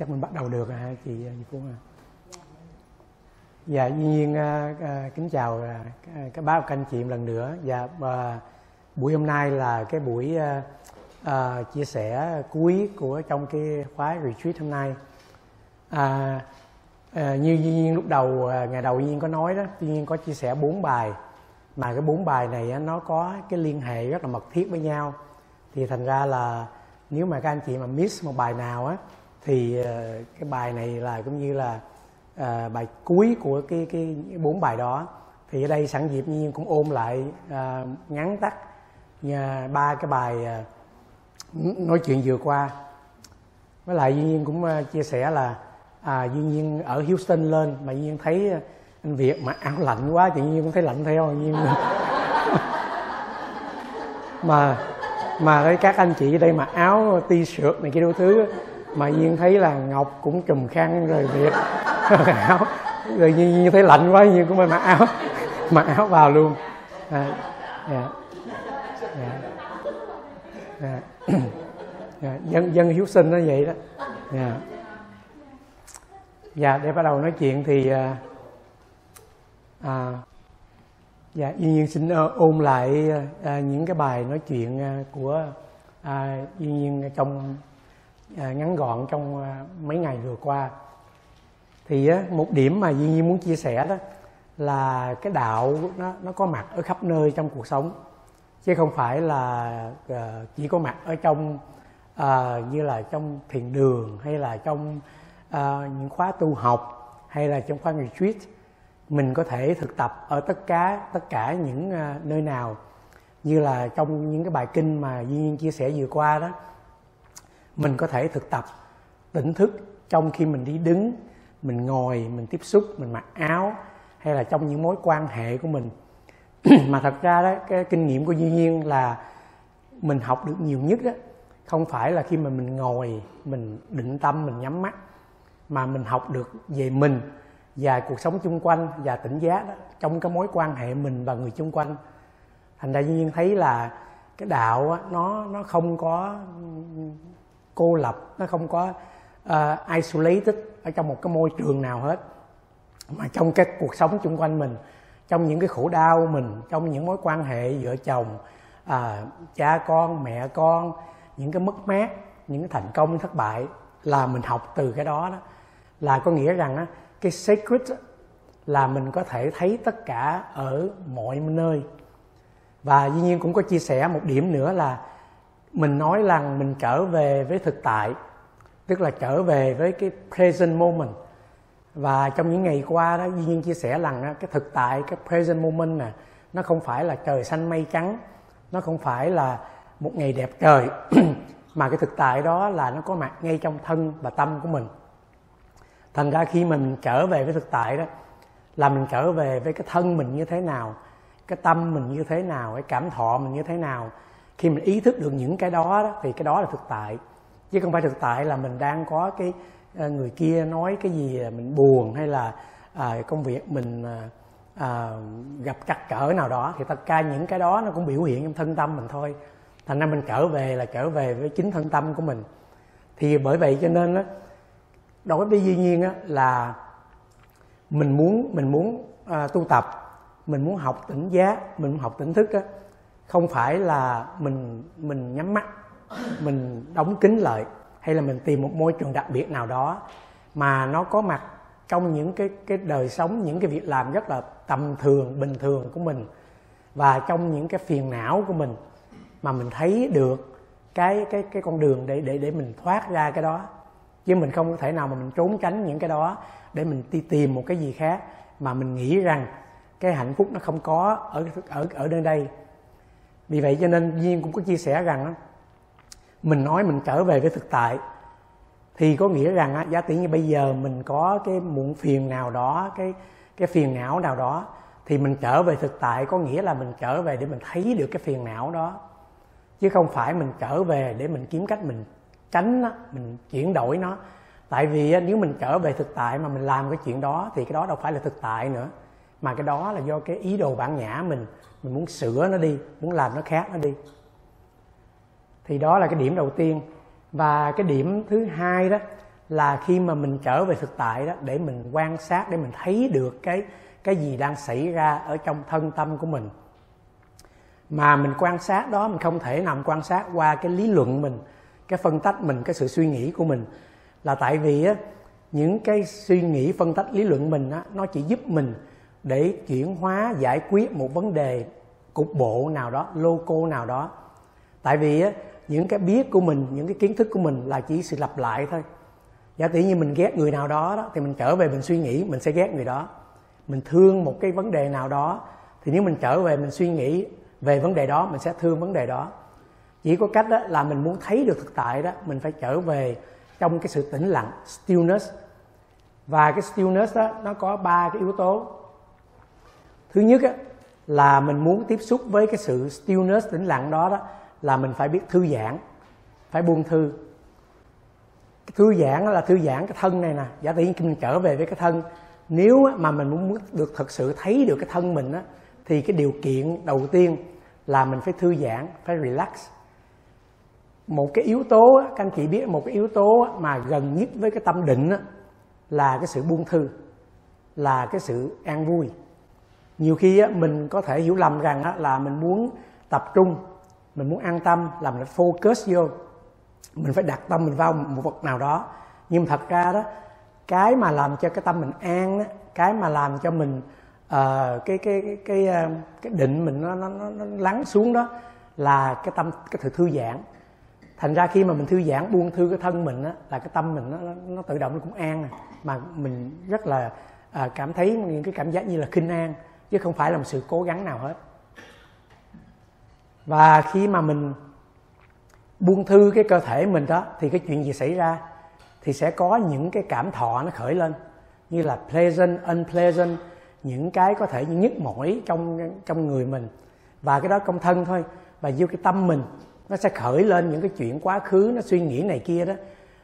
chắc mình bắt đầu được rồi hả chị à, Như Phương à. Dạ duy nhiên à, à, kính chào à, à các bác và các anh chị một lần nữa. Dạ và buổi hôm nay là cái buổi à, à, chia sẻ cuối của trong cái khóa retreat hôm nay. À, à, như duy nhiên lúc đầu à, ngày đầu duy nhiên có nói đó duy nhiên có chia sẻ bốn bài. Mà cái bốn bài này á, nó có cái liên hệ rất là mật thiết với nhau. Thì thành ra là nếu mà các anh chị mà miss một bài nào á thì ờ, cái bài này là cũng như là ờ, bài cuối của cái cái bốn bài đó. Thì ở đây sẵn dịp nhiên cũng ôm lại ờ, ngắn tắt ba cái bài nói chuyện vừa qua. Với lại duy nhiên cũng chia sẻ là à, duy nhiên ở Houston lên mà duy nhiên thấy anh Việt mà áo lạnh quá thì duy nhiên cũng thấy lạnh theo duy nhiên mà mà thấy các anh chị ở đây mà áo t-shirt này kia đủ thứ mà nhiên thấy là ngọc cũng trùm khăn rồi việt áo rồi nhiên, nhiên thấy lạnh quá nhiên cũng phải mặc áo mặc áo vào luôn à, dạ, dạ, dạ. Dạ, dân dân hiếu sinh nó vậy đó dạ. dạ để bắt đầu nói chuyện thì à, à, Dạ, Duy Nhiên xin ờ, ôn lại à, những cái bài nói chuyện à, của à, Duy Nhiên trong À, ngắn gọn trong à, mấy ngày vừa qua. Thì một điểm mà Duy Nhiên muốn chia sẻ đó là cái đạo nó nó có mặt ở khắp nơi trong cuộc sống chứ không phải là à, chỉ có mặt ở trong à, như là trong thiền đường hay là trong à, những khóa tu học hay là trong khóa retreat mình có thể thực tập ở tất cả tất cả những à, nơi nào như là trong những cái bài kinh mà duy nhiên chia sẻ vừa qua đó mình có thể thực tập tỉnh thức trong khi mình đi đứng mình ngồi mình tiếp xúc mình mặc áo hay là trong những mối quan hệ của mình. Mà thật ra đó cái kinh nghiệm của duy nhiên là mình học được nhiều nhất đó không phải là khi mà mình ngồi mình định tâm mình nhắm mắt mà mình học được về mình và cuộc sống chung quanh và tỉnh giác đó, trong cái mối quan hệ mình và người chung quanh. Thành ra duy nhiên thấy là cái đạo đó, nó nó không có cô lập nó không có ờ, uh, isolated ở trong một cái môi trường nào hết. Mà trong cái cuộc sống chung quanh mình trong những cái khổ đau mình trong những mối quan hệ vợ chồng à, cha con mẹ con những cái mất mát những cái thành công thất bại là mình học từ cái đó đó. Là có nghĩa rằng á, cái sacred á, là mình có thể thấy tất cả ở mọi nơi. Và dĩ nhiên cũng có chia sẻ một điểm nữa là mình nói rằng mình trở về với thực tại, tức là trở về với cái present moment. Và trong những ngày qua đó, duy nhiên chia sẻ rằng cái thực tại, cái present moment nè, nó không phải là trời xanh mây trắng, nó không phải là một ngày đẹp trời, mà cái thực tại đó là nó có mặt ngay trong thân và tâm của mình. Thành ra khi mình trở về với thực tại đó, là mình trở về với cái thân mình như thế nào, cái tâm mình như thế nào, cái cảm thọ mình như thế nào khi mình ý thức được những cái đó, đó thì cái đó là thực tại. Chứ không phải thực tại là mình đang có cái ờ, người kia nói cái gì mình buồn hay là à, công việc mình à, à gặp trắc trở nào đó. Thì tất cả những cái đó nó cũng biểu hiện trong thân tâm mình thôi. Thành ra mình trở về là trở về với chính thân tâm của mình. Thì bởi vậy cho nên đó, đối với duy nhiên đó, là mình muốn mình muốn à, tu tập mình muốn học tỉnh giác mình muốn học tỉnh thức đó không phải là mình mình nhắm mắt, mình đóng kín lại, hay là mình tìm một môi trường đặc biệt nào đó, mà nó có mặt trong những cái cái đời sống, những cái việc làm rất là tầm thường, bình thường của mình, và trong những cái phiền não của mình mà mình thấy được cái cái cái con đường để để để mình thoát ra cái đó. Chứ mình không thể nào mà mình trốn tránh những cái đó để mình đi tìm một cái gì khác mà mình nghĩ rằng cái hạnh phúc nó không có ở ở ở nơi đây vì vậy cho nên duyên cũng có chia sẻ rằng mình nói mình trở về với thực tại, thì có nghĩa rằng giá tỷ như bây giờ mình có cái muộn phiền nào đó, cái cái phiền não nào đó, thì mình trở về thực tại có nghĩa là mình trở về để mình thấy được cái phiền não đó. Chứ không phải mình trở về để mình kiếm cách mình tránh nó, mình chuyển đổi nó. Tại vì nếu mình trở về thực tại mà mình làm cái chuyện đó, thì cái đó đâu phải là thực tại nữa, mà cái đó là do cái ý đồ bản ngã mình mình muốn sửa nó đi, muốn làm nó khác nó đi. Thì đó là cái điểm đầu tiên. Và cái điểm thứ hai đó là khi mà mình trở về thực tại đó, để mình quan sát, để mình thấy được cái cái gì đang xảy ra ở trong thân tâm của mình. Mà mình quan sát đó, mình không thể nằm quan sát qua cái lý luận mình, cái phân tách mình, cái sự suy nghĩ của mình. Là tại vì á, những cái suy nghĩ, phân tách, lý luận mình á, nó chỉ giúp mình để chuyển hóa giải quyết một vấn đề cục bộ nào đó loco nào đó. Tại vì á những cái biết của mình những cái kiến thức của mình là chỉ sự lặp lại thôi. Giả tỷ như mình ghét người nào đó, đó thì mình trở về mình suy nghĩ mình sẽ ghét người đó. Mình thương một cái vấn đề nào đó thì nếu mình trở về mình suy nghĩ về vấn đề đó mình sẽ thương vấn đề đó. Chỉ có cách đó là mình muốn thấy được thực tại đó mình phải trở về trong cái sự tĩnh lặng stillness. Và cái stillness đó nó có ba cái yếu tố thứ nhất á, là mình muốn tiếp xúc với cái sự stillness tĩnh lặng đó đó là mình phải biết thư giãn phải buông thư. Thư giãn là thư giãn cái thân này nè. Giả tỷ mình trở về với cái thân nếu mà mình muốn được thực sự thấy được cái thân mình á thì cái điều kiện đầu tiên là mình phải thư giãn phải relax. Một cái yếu tố các anh chị biết một cái yếu tố mà gần nhất với cái tâm định là cái sự buông thư là cái sự an vui nhiều khi mình có thể hiểu lầm rằng là mình muốn tập trung mình muốn an tâm là mình focus vô. Mình phải đặt tâm mình vào một vật nào đó. Nhưng thật ra đó cái mà làm cho cái tâm mình an đó, cái mà làm cho mình uh, cái cái cái cái, ờ, cái định mình nó, nó nó lắng xuống đó là cái tâm cái sự thư giãn. Thành ra khi mà mình thư giãn buông thư cái thân mình á là cái tâm mình nó, nó tự động nó cũng an à. mà mình rất là à, cảm thấy những cái cảm giác như là khinh an chứ không phải là một sự cố gắng nào hết. Và khi mà mình buông thư cái cơ thể mình đó thì cái chuyện gì xảy ra? Thì sẽ có những cái cảm thọ nó khởi lên như là pleasant, unpleasant những cái có thể nhức mỏi trong trong người mình. Và cái đó công thân thôi và vô cái tâm mình nó sẽ khởi lên những cái chuyện quá khứ nó suy nghĩ này kia đó.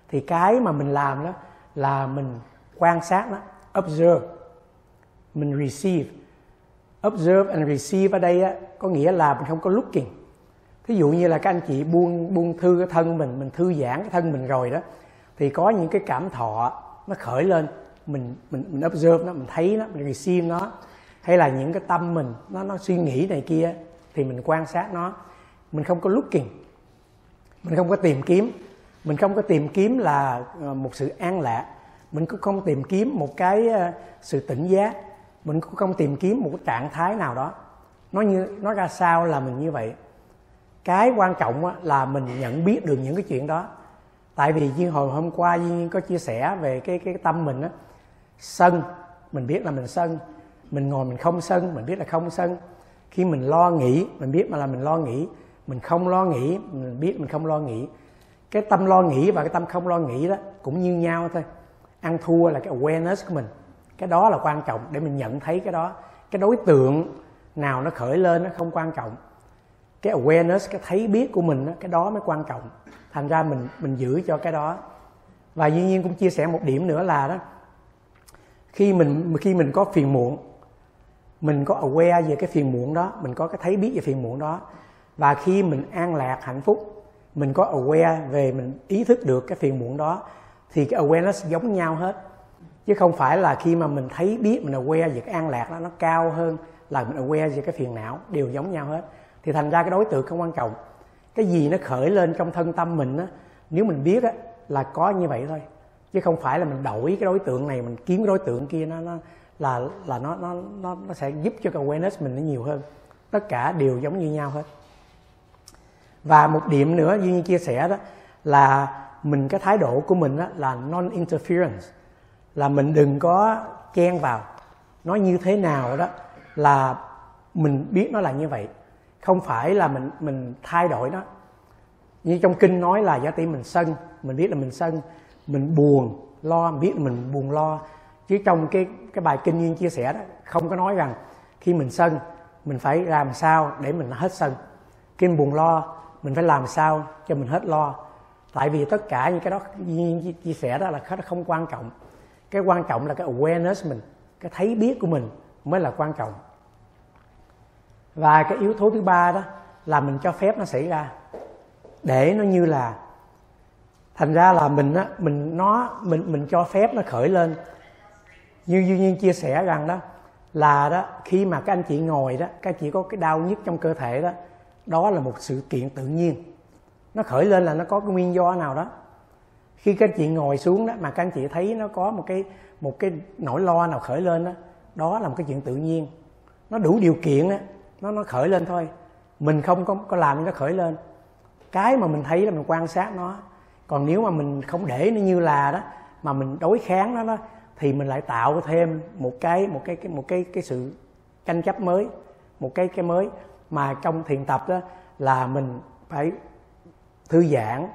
Thì cái mà mình làm đó là mình quan sát nó observe mình receive observe and receive ở đây á, có nghĩa là mình không có looking. Thí dụ như là các anh chị buông buông thư cái thân mình mình thư giãn cái thân mình rồi đó thì có những cái cảm thọ nó khởi lên. Mình mình mình observe nó mình thấy nó mình receive nó. Hay là những cái tâm mình nó nó suy nghĩ này kia thì mình quan sát nó. Mình không có looking. Mình không có tìm kiếm. Mình không có tìm kiếm là ờ, một sự an lạc. Mình cũng không tìm kiếm một cái ờ, sự tỉnh giác mình cũng không tìm kiếm một cái trạng thái nào đó. Nó như, nó ra sao là mình như vậy. Cái quan trọng là mình nhận biết được những cái chuyện đó. Tại vì như hồi hôm qua Duyên có chia sẻ về cái cái tâm mình á, sân, mình biết là mình sân. Mình ngồi mình không sân, mình biết là không sân. Khi mình lo nghĩ, mình biết mà là mình lo nghĩ. Mình không lo nghĩ, mình biết mình không lo nghĩ. Cái tâm lo nghĩ và cái tâm không lo nghĩ đó cũng như nhau thôi. Ăn thua là cái awareness của mình cái đó là quan trọng để mình nhận thấy cái đó. Cái đối tượng nào nó khởi lên nó không quan trọng. Cái awareness, cái thấy biết của mình cái đó mới quan trọng. Thành ra mình mình giữ cho cái đó. Và dĩ nhiên cũng chia sẻ một điểm nữa là đó, khi mình khi mình có phiền muộn, mình có aware về cái phiền muộn đó, mình có cái thấy biết về phiền muộn đó, và khi mình an lạc hạnh phúc, mình có aware về mình ý thức được cái phiền muộn đó, thì cái awareness giống nhau hết chứ không phải là khi mà mình thấy biết mình aware về cái an lạc đó nó cao hơn là mình aware về cái phiền não đều giống nhau hết. Thì thành ra cái đối tượng không quan trọng. Cái gì nó khởi lên trong thân tâm mình á nếu mình biết á là có như vậy thôi. Chứ không phải là mình đổi cái đối tượng này mình kiếm cái đối tượng kia nó, nó là là nó nó nó nó sẽ giúp cho cái awareness mình nó nhiều hơn. Tất cả đều giống như nhau hết. Và một điểm nữa như chia sẻ đó là mình cái thái độ của mình đó là non interference là mình đừng có chen vào. Nó như thế nào đó là mình biết nó là như vậy. Không phải là mình mình thay đổi nó. Như trong kinh nói là giả tỷ mình sân, mình biết là mình sân, mình buồn lo, mình biết là mình buồn lo. Chứ trong cái cái bài kinh nhiên chia sẻ đó, không có nói rằng khi mình sân, mình phải làm sao để mình hết sân. Khi mình buồn lo, mình phải làm sao cho mình hết lo. Tại vì tất cả những cái đó nhiên chia sẻ đó là không quan trọng cái quan trọng là cái awareness mình, cái thấy biết của mình mới là quan trọng. Và cái yếu tố thứ ba đó là mình cho phép nó xảy ra. Để nó như là, thành ra là mình á, mình nó, mình mình cho phép nó khởi lên. Như duy nhiên chia sẻ rằng đó, là đó, khi mà các anh chị ngồi đó, các anh chị có cái đau nhức trong cơ thể đó đó là một sự kiện tự nhiên. Nó khởi lên là nó có cái nguyên do nào đó khi các anh chị ngồi xuống đó mà các anh chị thấy nó có một cái một cái nỗi lo nào khởi lên đó đó là một cái chuyện tự nhiên. Nó đủ điều kiện á nó nó khởi lên thôi. Mình không có có làm nó khởi lên. Cái mà mình thấy là mình quan sát nó còn nếu mà mình không để nó như là đó mà mình đối kháng nó đó thì mình lại tạo thêm một cái một cái, cái một cái cái sự tranh chấp mới một cái cái mới. Mà trong thiền tập đó là mình phải thư giãn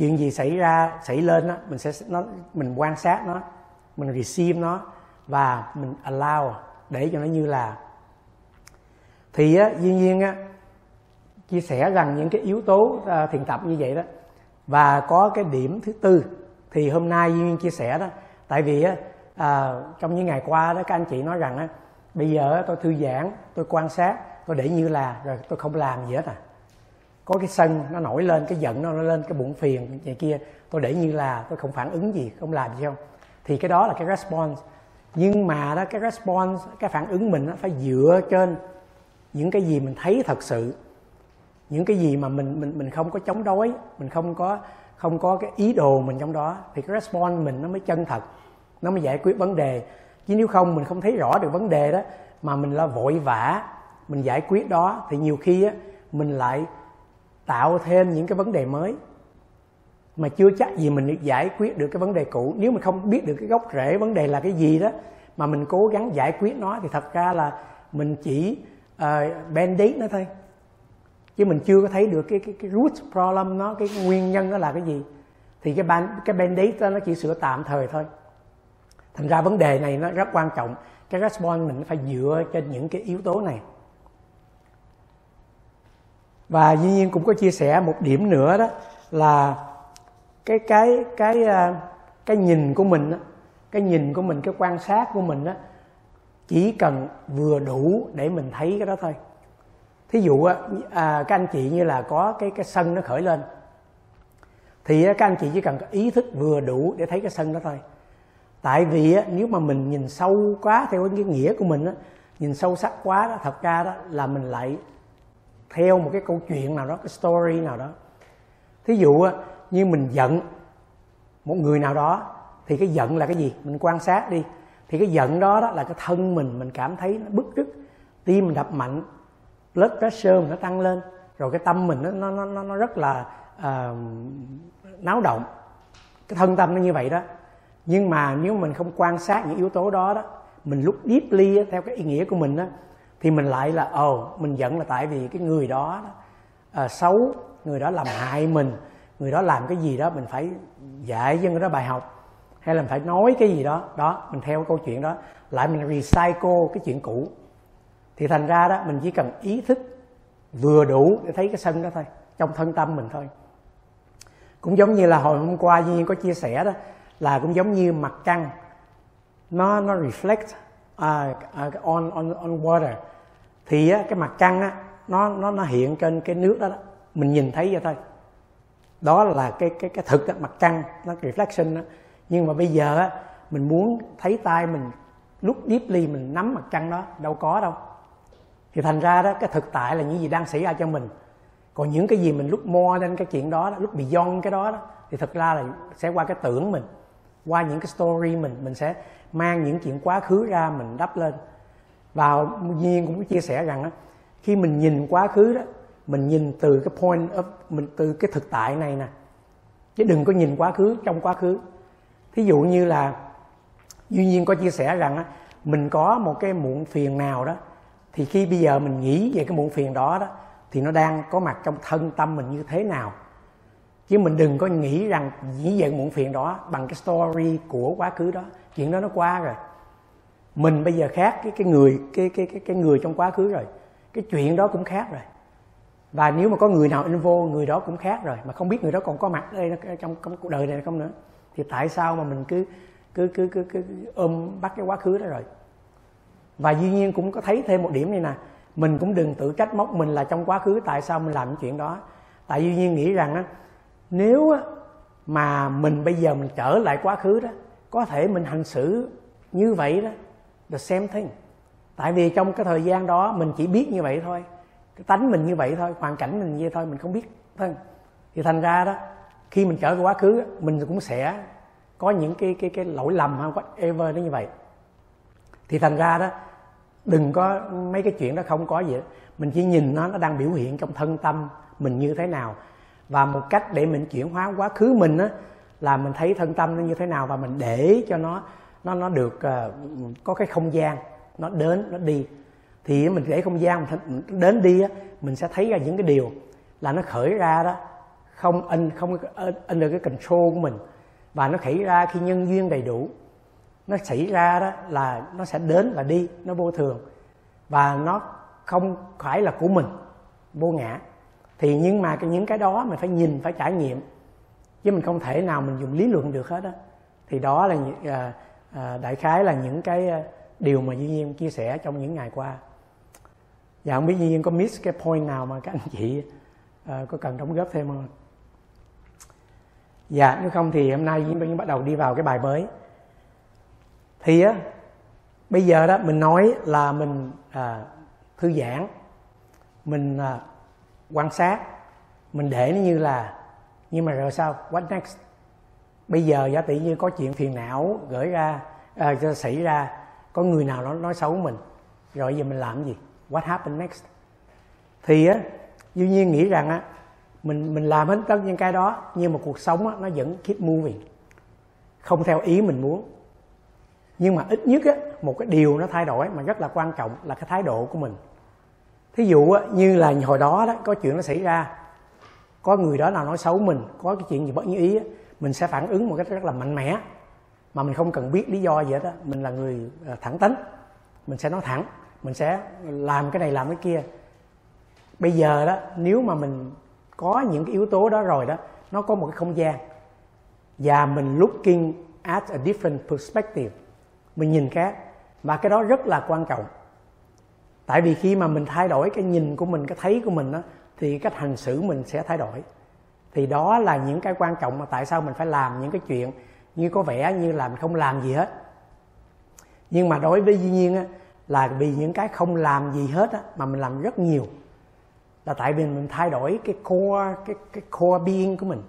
chuyện gì xảy ra xảy lên đó mình sẽ nó mình quan sát nó mình receive nó và mình allow để cho nó như là. Thì á dĩ nhiên á chia sẻ rằng những cái yếu tố à, thiền tập như vậy đó và có cái điểm thứ tư. Thì hôm nay duyên chia sẻ đó tại vì á à, trong những ngày qua đó các anh chị nói rằng á bây giờ tôi thư giãn tôi quan sát tôi để như là rồi tôi không làm gì hết à có cái sân nó nổi lên, cái giận nó lên cái bụng phiền, này kia. Tôi để như là tôi không phản ứng gì, không làm gì không. Thì cái đó là cái response. Nhưng mà đó, cái response, cái phản ứng mình nó phải dựa trên những cái gì mình thấy thật sự. Những cái gì mà mình mình mình không có chống đối, mình không có không có cái ý đồ mình trong đó, thì cái response mình nó mới chân thật. Nó mới giải quyết vấn đề. Chứ nếu không, mình không thấy rõ được vấn đề đó, mà mình là vội vã, mình giải quyết đó, thì nhiều khi á, mình lại tạo thêm những cái vấn đề mới. Mà chưa chắc gì mình giải quyết được cái vấn đề cũ. Nếu mình không biết được cái gốc rễ vấn đề là cái gì đó mà mình cố gắng giải quyết nó thì thật ra là mình chỉ ờ, uh, bandit nó thôi. Chứ mình chưa có thấy được cái cái, cái root problem nó cái nguyên nhân nó là cái gì. Thì cái ban cái bandit đó nó chỉ sửa tạm thời thôi. Thành ra vấn đề này nó rất quan trọng. Cái response mình phải dựa trên những cái yếu tố này và dĩ nhiên cũng có chia sẻ một điểm nữa đó là cái cái cái à, cái nhìn của mình cái nhìn của mình cái quan sát của mình đó chỉ cần vừa đủ để mình thấy cái đó thôi. Thí dụ à, các anh chị như là có cái cái sân nó khởi lên thì các anh chị chỉ cần ý thức vừa đủ để thấy cái sân đó thôi. Tại vì nếu mà mình nhìn sâu quá theo cái nghĩa của mình nhìn sâu sắc quá đó thật ra đó là mình lại theo một cái câu chuyện nào đó cái story nào đó. Thí dụ như mình giận một người nào đó thì cái giận là cái gì? Mình quan sát đi. Thì cái giận đó, đó là cái thân mình mình cảm thấy nó bức rứt tim mình đập mạnh blood pressure mình nó tăng lên rồi cái tâm mình nó nó nó nó rất là uh, náo động. Cái thân tâm nó như vậy đó. Nhưng mà nếu mình không quan sát những yếu tố đó đó mình lúc deeply theo cái ý nghĩa của mình đó thì mình lại là ồ oh, mình giận là tại vì cái người đó, uh, xấu người đó làm hại mình người đó làm cái gì đó mình phải dạy cho người đó bài học hay là mình phải nói cái gì đó. Đó mình theo câu chuyện đó lại mình recycle cái chuyện cũ. Thì thành ra đó mình chỉ cần ý thức vừa đủ để thấy cái sân đó thôi trong thân tâm mình thôi. Cũng giống như là hồi hôm qua Duy Nhiên có chia sẻ đó là cũng giống như mặt trăng nó nó reflect uh, uh, on on on water thì á, cái mặt trăng á, nó nó nó hiện trên cái nước đó, đó. Mình nhìn thấy vậy thôi. Đó là cái cái cái thực đó, mặt trăng nó reflection đó nhưng mà bây giờ á mình muốn thấy tay mình lúc deeply mình nắm mặt trăng đó đâu có đâu. Thì thành ra đó cái thực tại là những gì đang xảy ra cho mình. Còn những cái gì mình lúc mo lên cái chuyện đó, lúc bị dông cái đó, đó thì thật ra là sẽ qua cái tưởng mình. Qua những cái story mình mình sẽ mang những chuyện quá khứ ra mình đắp lên và nhiên cũng chia sẻ rằng á, khi mình nhìn quá khứ đó, mình nhìn từ cái point of, mình từ cái thực tại này nè. Chứ đừng có nhìn quá khứ, trong quá khứ. Thí dụ như là duy nhiên có chia sẻ rằng á, mình có một cái muộn phiền nào đó, thì khi bây giờ mình nghĩ về cái muộn phiền đó đó, thì nó đang có mặt trong thân tâm mình như thế nào. Chứ mình đừng có nghĩ rằng nghĩ về muộn phiền đó bằng cái story của quá khứ đó. Chuyện đó nó qua rồi mình bây giờ khác cái cái người cái cái cái cái người trong quá khứ rồi. Cái chuyện đó cũng khác rồi. Và nếu mà có người nào in vô người đó cũng khác rồi. Mà không biết người đó còn có mặt đây trong, trong cuộc đời này không nữa. Thì tại sao mà mình cứ cứ cứ cứ, cứ ôm bắt cái quá khứ đó rồi? Và duy nhiên cũng có thấy thêm một điểm này nè. Mình cũng đừng tự trách móc mình là trong quá khứ tại sao mình làm chuyện đó. Tại duy nhiên nghĩ rằng á nếu mà mình bây giờ mình trở lại quá khứ đó có thể mình hành xử như vậy đó the same thing. Tại vì trong cái thời gian đó, mình chỉ biết như vậy thôi. Cái tánh mình như vậy thôi, hoàn cảnh mình như vậy thôi, mình không biết. Thân. thì thành ra đó, khi mình trở về quá khứ, mình cũng sẽ có những cái cái cái lỗi lầm hay whatever nó như vậy. Thì thành ra đó, đừng có mấy cái chuyện đó không có gì đó. mình chỉ nhìn nó nó đang biểu hiện trong thân tâm mình như thế nào. Và một cách để mình chuyển hóa quá khứ mình á, là mình thấy thân tâm nó như thế nào và mình để cho nó nó nó được uh, có cái không gian nó đến nó đi. Thì mình để không gian mình đến đi á mình sẽ thấy ra những cái điều là nó khởi ra đó không in không in được cái control của mình. Và nó khởi ra khi nhân duyên đầy đủ. Nó xảy ra đó là nó sẽ đến và đi nó vô thường. Và nó không phải là của mình vô ngã. Thì nhưng mà cái những cái đó mình phải nhìn phải trải nghiệm. Chứ mình không thể nào mình dùng lý luận được hết á. Thì đó là ờ, à, đại khái là những cái ờ, điều mà duy nhiên chia sẻ trong những ngày qua. Dạ, không biết duy nhiên có miss cái point nào mà các anh chị à, có cần đóng góp thêm không? Dạ nếu không thì hôm nay duy nhiên bắt đầu đi vào cái bài mới. Thì á bây giờ đó mình nói là mình à, thư giãn mình à, quan sát mình để nó như là nhưng mà rồi sao? What next? Bây giờ giả tỷ như có chuyện phiền não gửi ra à, xảy ra có người nào nó nói xấu mình rồi giờ mình làm gì? What happened next? Thì á duy nhiên nghĩ rằng á mình mình làm hết tất những cái đó nhưng mà cuộc sống á, nó vẫn keep moving. Không theo ý mình muốn. Nhưng mà ít nhất á, một cái điều nó thay đổi mà rất là quan trọng là cái thái độ của mình. Thí dụ á, như là hồi đó đó có chuyện nó xảy ra có người đó nào nói xấu mình có cái chuyện gì bất như ý á, mình sẽ phản ứng một cách rất là mạnh mẽ. Mà mình không cần biết lý do gì hết á. Mình là người ờ, thẳng tính. Mình sẽ nói thẳng. Mình sẽ làm cái này làm cái kia. Bây giờ đó nếu mà mình có những cái yếu tố đó rồi đó nó có một cái không gian. Và mình looking at a different perspective. Mình nhìn khác và cái đó rất là quan trọng. Tại vì khi mà mình thay đổi cái nhìn của mình cái thấy của mình đó, thì cách hành xử mình sẽ thay đổi thì đó là những cái quan trọng mà tại sao mình phải làm những cái chuyện như có vẻ như là mình không làm gì hết. Nhưng mà đối với duy nhiên á, là vì những cái không làm gì hết á, mà mình làm rất nhiều. Là tại vì mình thay đổi cái core cái cái core being của mình.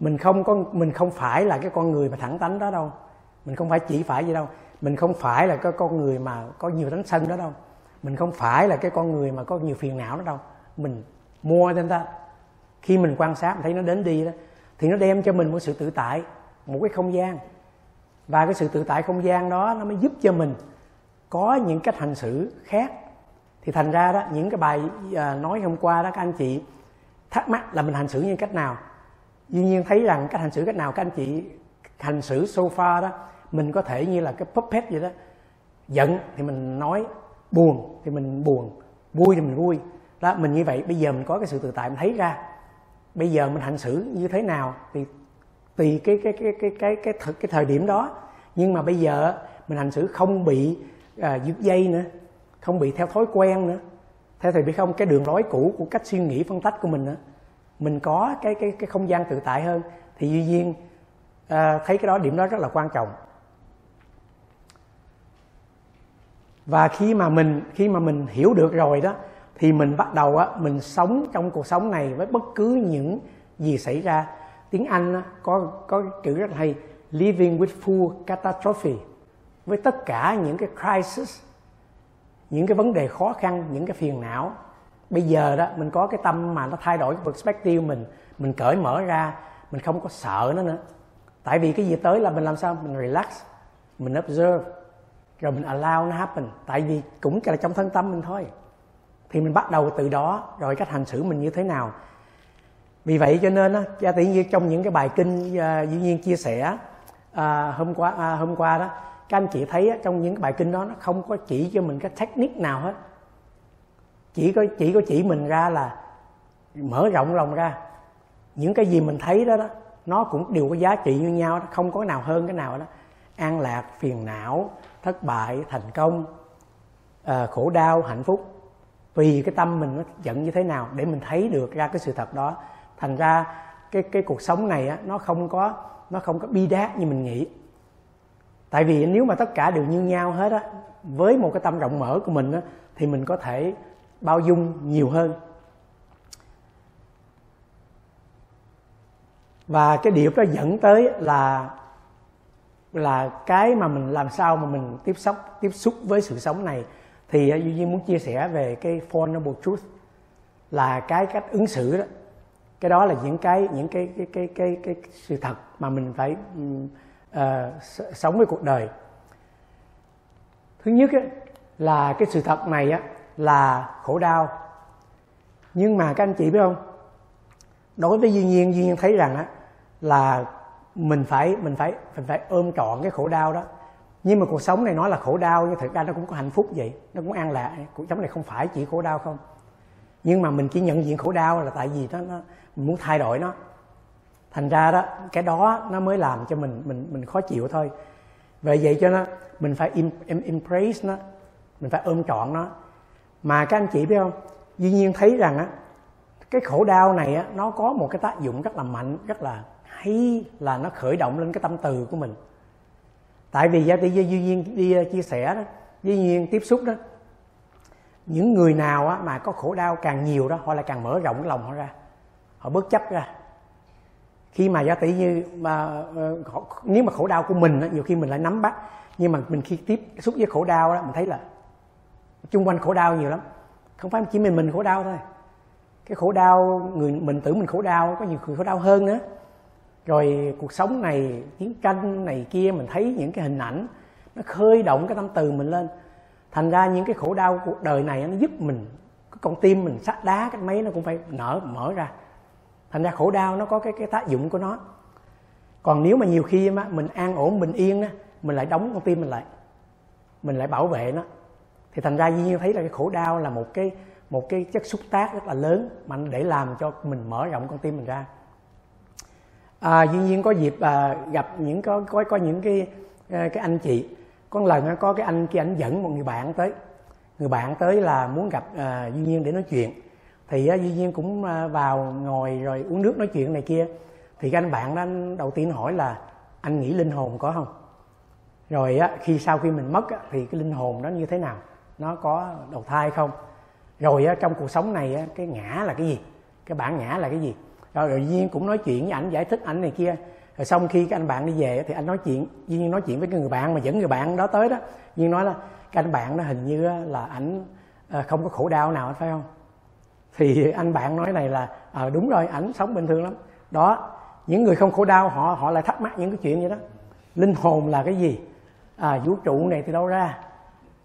Mình không có mình không phải là cái con người mà thẳng tánh đó đâu. Mình không phải chỉ phải gì đâu. Mình không phải là cái con người mà có nhiều tánh sân đó đâu. Mình không phải là cái con người mà có nhiều phiền não đó đâu. Mình mua than ta khi mình quan sát mình thấy nó đến đi đó thì nó đem cho mình một sự tự tại một cái không gian. Và cái sự tự tại không gian đó nó mới giúp cho mình có những cách hành xử khác. Thì thành ra đó những cái bài à, nói hôm qua đó các anh chị thắc mắc là mình hành xử như cách nào? Dĩ nhiên thấy rằng cách hành xử cách nào các anh chị hành xử sofa đó mình có thể như là cái puppet vậy đó. Giận thì mình nói buồn thì mình buồn vui thì mình vui. Đó mình như vậy bây giờ mình có cái sự tự tại mình thấy ra bây giờ mình hành xử như thế nào thì tùy cái cái cái cái cái cái cái, cái thời điểm đó. Nhưng mà bây giờ mình hành xử không bị à, dứt dây nữa không bị theo thói quen nữa. Theo thì biết không? Cái đường lối cũ của cách suy nghĩ phân tách của mình nữa mình có cái cái cái không gian tự tại hơn. Thì duy nhiên à, thấy cái đó điểm đó rất là quan trọng. Và khi mà mình khi mà mình hiểu được rồi đó thì mình bắt đầu á mình sống trong cuộc sống này với bất cứ những gì xảy ra. Tiếng anh á, có có chữ rất hay living with full catastrophe với tất cả những cái crisis những cái vấn đề khó khăn những cái phiền não. Bây giờ đó mình có cái tâm mà nó thay đổi cái perspective mình mình cởi mở ra mình không có sợ nó nữa. Tại vì cái gì tới là mình làm sao? Mình relax mình observe rồi mình allow nó happen. Tại vì cũng là trong thân tâm mình thôi thì mình bắt đầu từ đó rồi cách hành xử mình như thế nào. Vì vậy cho nên á cha tự nhiên trong những cái bài kinh à, dĩ nhiên chia sẻ à, hôm qua à, hôm qua đó các anh chị thấy á, trong những cái bài kinh đó nó không có chỉ cho mình cái technique nào hết. Chỉ có chỉ có chỉ mình ra là mở rộng lòng ra. Những cái gì mình thấy đó đó nó cũng đều có giá trị như nhau đó không có nào hơn cái nào đó. An lạc phiền não thất bại thành công à, khổ đau hạnh phúc vì cái tâm mình nó giận như thế nào để mình thấy được ra cái sự thật đó. Thành ra cái cái cuộc sống này á, nó không có, nó không có bi đát như mình nghĩ. Tại vì nếu mà tất cả đều như nhau hết á, với một cái tâm rộng mở của mình á, thì mình có thể bao dung nhiều hơn. Và cái điều đó dẫn tới là là cái mà mình làm sao mà mình tiếp xúc tiếp xúc với sự sống này thì à, duy nhiên muốn chia sẻ về cái four noble truth là cái cách ứng xử đó. Cái đó là những cái những cái cái cái cái, cái, sự thật mà mình phải uh, sống với cuộc đời. Thứ nhất ấy, là cái sự thật này á, là khổ đau. Nhưng mà các anh chị biết không? Đối với duy nhiên duy nhiên thấy rằng á, là mình phải mình phải mình phải ôm trọn cái khổ đau đó nhưng mà cuộc sống này nói là khổ đau nhưng thực ra nó cũng có hạnh phúc vậy. Nó cũng an lạc cuộc sống này không phải chỉ khổ đau không. Nhưng mà mình chỉ nhận diện khổ đau là tại vì nó, nó mình muốn thay đổi nó. Thành ra đó cái đó nó mới làm cho mình mình mình khó chịu thôi. Vậy vậy cho nó mình phải im em, embrace nó. Mình phải ôm trọn nó. Mà các anh chị biết không? Duy nhiên thấy rằng á cái khổ đau này á nó có một cái tác dụng rất là mạnh rất là hay là nó khởi động lên cái tâm từ của mình tại vì giá tỷ duy nhiên đi ờ, chia sẻ đó duy nhiên tiếp xúc đó những người nào á, mà có khổ đau càng nhiều đó họ lại càng mở rộng cái lòng họ ra họ bớt chấp ra. Khi mà giá tỷ như mà ờ, nếu mà khổ đau của mình á, nhiều khi mình lại nắm bắt nhưng mà mình khi tiếp xúc với khổ đau đó mình thấy là chung quanh khổ đau nhiều lắm. Không phải chỉ mình mình khổ đau thôi. Cái khổ đau người mình tưởng mình khổ đau có nhiều người khổ đau hơn nữa rồi cuộc sống này, chiến tranh này kia, mình thấy những cái hình ảnh, nó khơi động cái tâm từ mình lên. Thành ra những cái khổ đau cuộc đời này, nó giúp mình, cái con tim mình sắt đá, cái mấy nó cũng phải nở, mở ra. Thành ra khổ đau nó có cái cái tác dụng của nó. Còn nếu mà nhiều khi mà mình an ổn, bình yên á, mình lại đóng con tim mình lại mình lại bảo vệ nó, thì thành ra như nhiên thấy là cái khổ đau là một cái một cái chất xúc tác rất là lớn mà để làm cho mình mở rộng con tim mình ra à, dĩ nhiên có dịp à, gặp những có có có những cái à, cái anh chị. Có một lần có cái anh kia anh dẫn một người bạn tới. Người bạn tới là muốn gặp à, duy nhiên để nói chuyện. Thì à, duy nhiên cũng à, vào ngồi rồi uống nước nói chuyện này kia. Thì cái anh bạn đó anh đầu tiên hỏi là anh nghĩ linh hồn có không? Rồi á, khi sau khi mình mất á, thì cái linh hồn nó như thế nào? Nó có đầu thai không? Rồi á, trong cuộc sống này á, cái ngã là cái gì? Cái bản ngã là cái gì? Rồi, rồi Duyên cũng nói chuyện với ảnh giải thích ảnh này kia. Rồi xong khi cái anh bạn đi về thì anh nói chuyện Duyên nói chuyện với cái người bạn mà dẫn người bạn đó tới đó. Duyên nói là cái anh bạn nó hình như là ảnh ờ, không có khổ đau nào phải không? Thì anh bạn nói này là à, đúng rồi ảnh sống bình thường lắm. Đó những người không khổ đau họ họ lại thắc mắc những cái chuyện vậy đó. Linh hồn là cái gì? À, vũ trụ này từ đâu ra?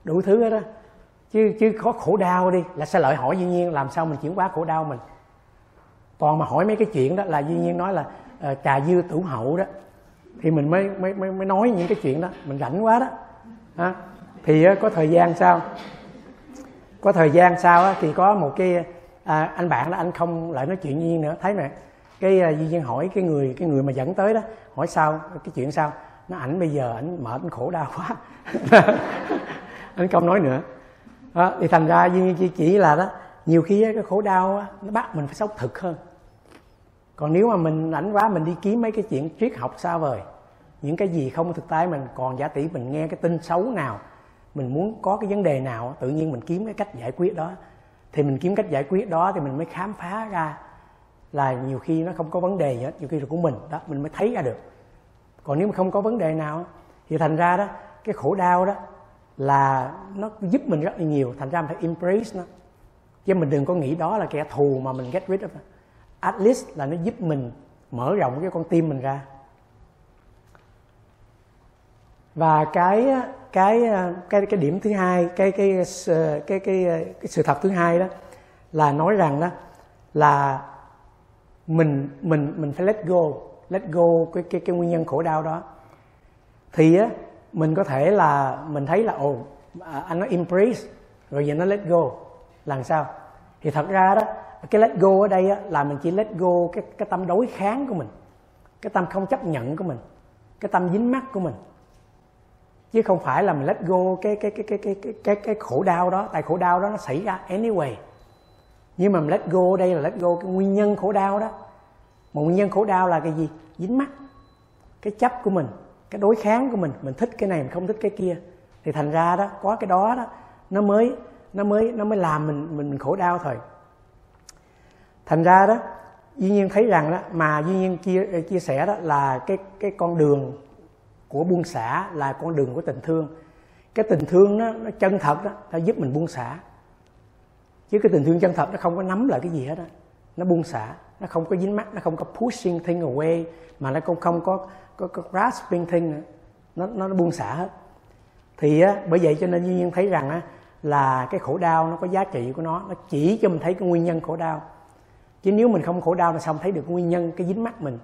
Đủ thứ hết đó chứ chứ có khổ đau đi là sẽ lợi hỏi duy nhiên làm sao mình chuyển hóa khổ đau mình? Còn mà hỏi mấy cái chuyện đó là duy nhiên nói là uh, trà dư tửu hậu đó. Thì mình mới mới mới, mới nói những cái chuyện đó. Mình rảnh quá đó. Ha. thì uh, có thời gian sao? Có thời gian sau uh, thì có một cái à, anh bạn đó anh không lại nói chuyện duy nhiên nữa. Thấy mẹ cái uh, duy nhiên hỏi cái người cái người mà dẫn tới đó hỏi sao cái chuyện sao? Nó ảnh bây giờ ảnh mệt anh khổ đau quá. Anh không nói nữa. Đó, thì thành ra duy nhiên chỉ, chỉ là đó nhiều khi cái khổ đau nó bắt mình phải sống thực hơn còn nếu mà mình ảnh quá, mình đi kiếm mấy cái chuyện triết học xa vời, những cái gì không thực tế, mình còn giả tỷ mình nghe cái tin xấu nào, mình muốn có cái vấn đề nào, tự nhiên mình kiếm cái cách giải quyết đó. Thì mình kiếm cách giải quyết đó thì mình mới khám phá ra là nhiều khi nó không có vấn đề gì hết, nhiều khi là của mình. Đó, mình mới thấy ra được. Còn nếu mà không có vấn đề nào thì thành ra đó, cái khổ đau đó là nó giúp mình rất là nhiều. Thành ra mình phải embrace nó. Chứ mình đừng có nghĩ đó là kẻ thù mà mình get rid of at least là nó giúp mình mở rộng cái con tim mình ra. Và cái cái cái cái điểm thứ hai cái cái cái cái cái, cái sự thật thứ hai đó là nói rằng đó là mình mình mình phải let go let go cái cái cái nguyên nhân khổ đau đó. Thì á mình có thể là mình thấy là ồ à, anh nó embrace rồi giờ nó let go làm sao? Thì thật ra đó cái let go ở đây á, là mình chỉ let go cái cái tâm đối kháng của mình cái tâm không chấp nhận của mình cái tâm dính mắc của mình. Chứ không phải là mình let go cái cái cái cái cái cái cái, cái khổ đau đó tại khổ đau đó nó xảy ra anyway. Nhưng mà mình let go đây là let go cái nguyên nhân khổ đau đó. Một nguyên nhân khổ đau là cái gì? Dính mắt cái chấp của mình cái đối kháng của mình. Mình thích cái này mình không thích cái kia. Thì thành ra đó có cái đó đó nó mới nó mới nó mới làm mình mình, mình khổ đau thôi thành ra đó duy nhiên thấy rằng đó mà duy nhiên chia chia sẻ đó là cái cái con đường của buông xả là con đường của tình thương. Cái tình thương nó, nó chân thật đó nó giúp mình buông xả. Chứ cái tình thương chân thật nó không có nắm lại cái gì hết á. Nó buông xả nó không có dính mắt nó không có pushing thing away mà nó cũng không có có, có grasping thing nữa. Nó nó buông xả hết. Thì á, bởi vậy cho nên duy nhiên thấy rằng á, là cái khổ đau nó có giá trị của nó. Nó chỉ cho mình thấy cái nguyên nhân khổ đau chứ nếu mình không khổ đau là sao thấy được nguyên nhân cái dính mắt mình?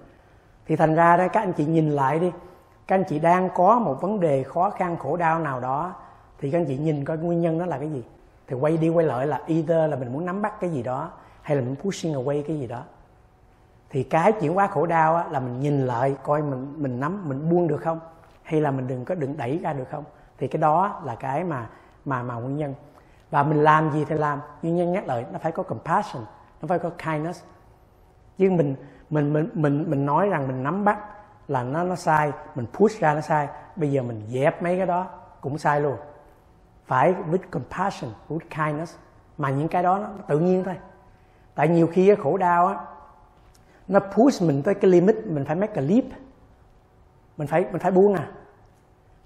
Thì thành ra đó các anh chị nhìn lại đi. Các anh chị đang có một vấn đề khó khăn khổ đau nào đó thì các anh chị nhìn coi nguyên nhân đó là cái gì. Thì quay đi quay lại là either là mình muốn nắm bắt cái gì đó hay là mình pushing away cái gì đó. Thì cái chuyển hóa khổ đau á, là mình nhìn lại coi mình mình nắm mình buông được không? Hay là mình đừng có đừng đẩy ra được không? Thì cái đó là cái mà mà mà nguyên nhân. Và mình làm gì thì làm. Nguyên nhân nhắc lại nó phải có compassion nó phải có kindness. Chứ mình mình mình mình mình nói rằng mình nắm bắt là nó nó sai mình push ra nó sai. Bây giờ mình dẹp mấy cái đó cũng sai luôn. Phải with compassion with kindness. Mà những cái đó nó tự nhiên thôi. Tại nhiều khi khổ đau á nó push mình tới cái limit mình phải make a leap. Mình phải mình phải buông à.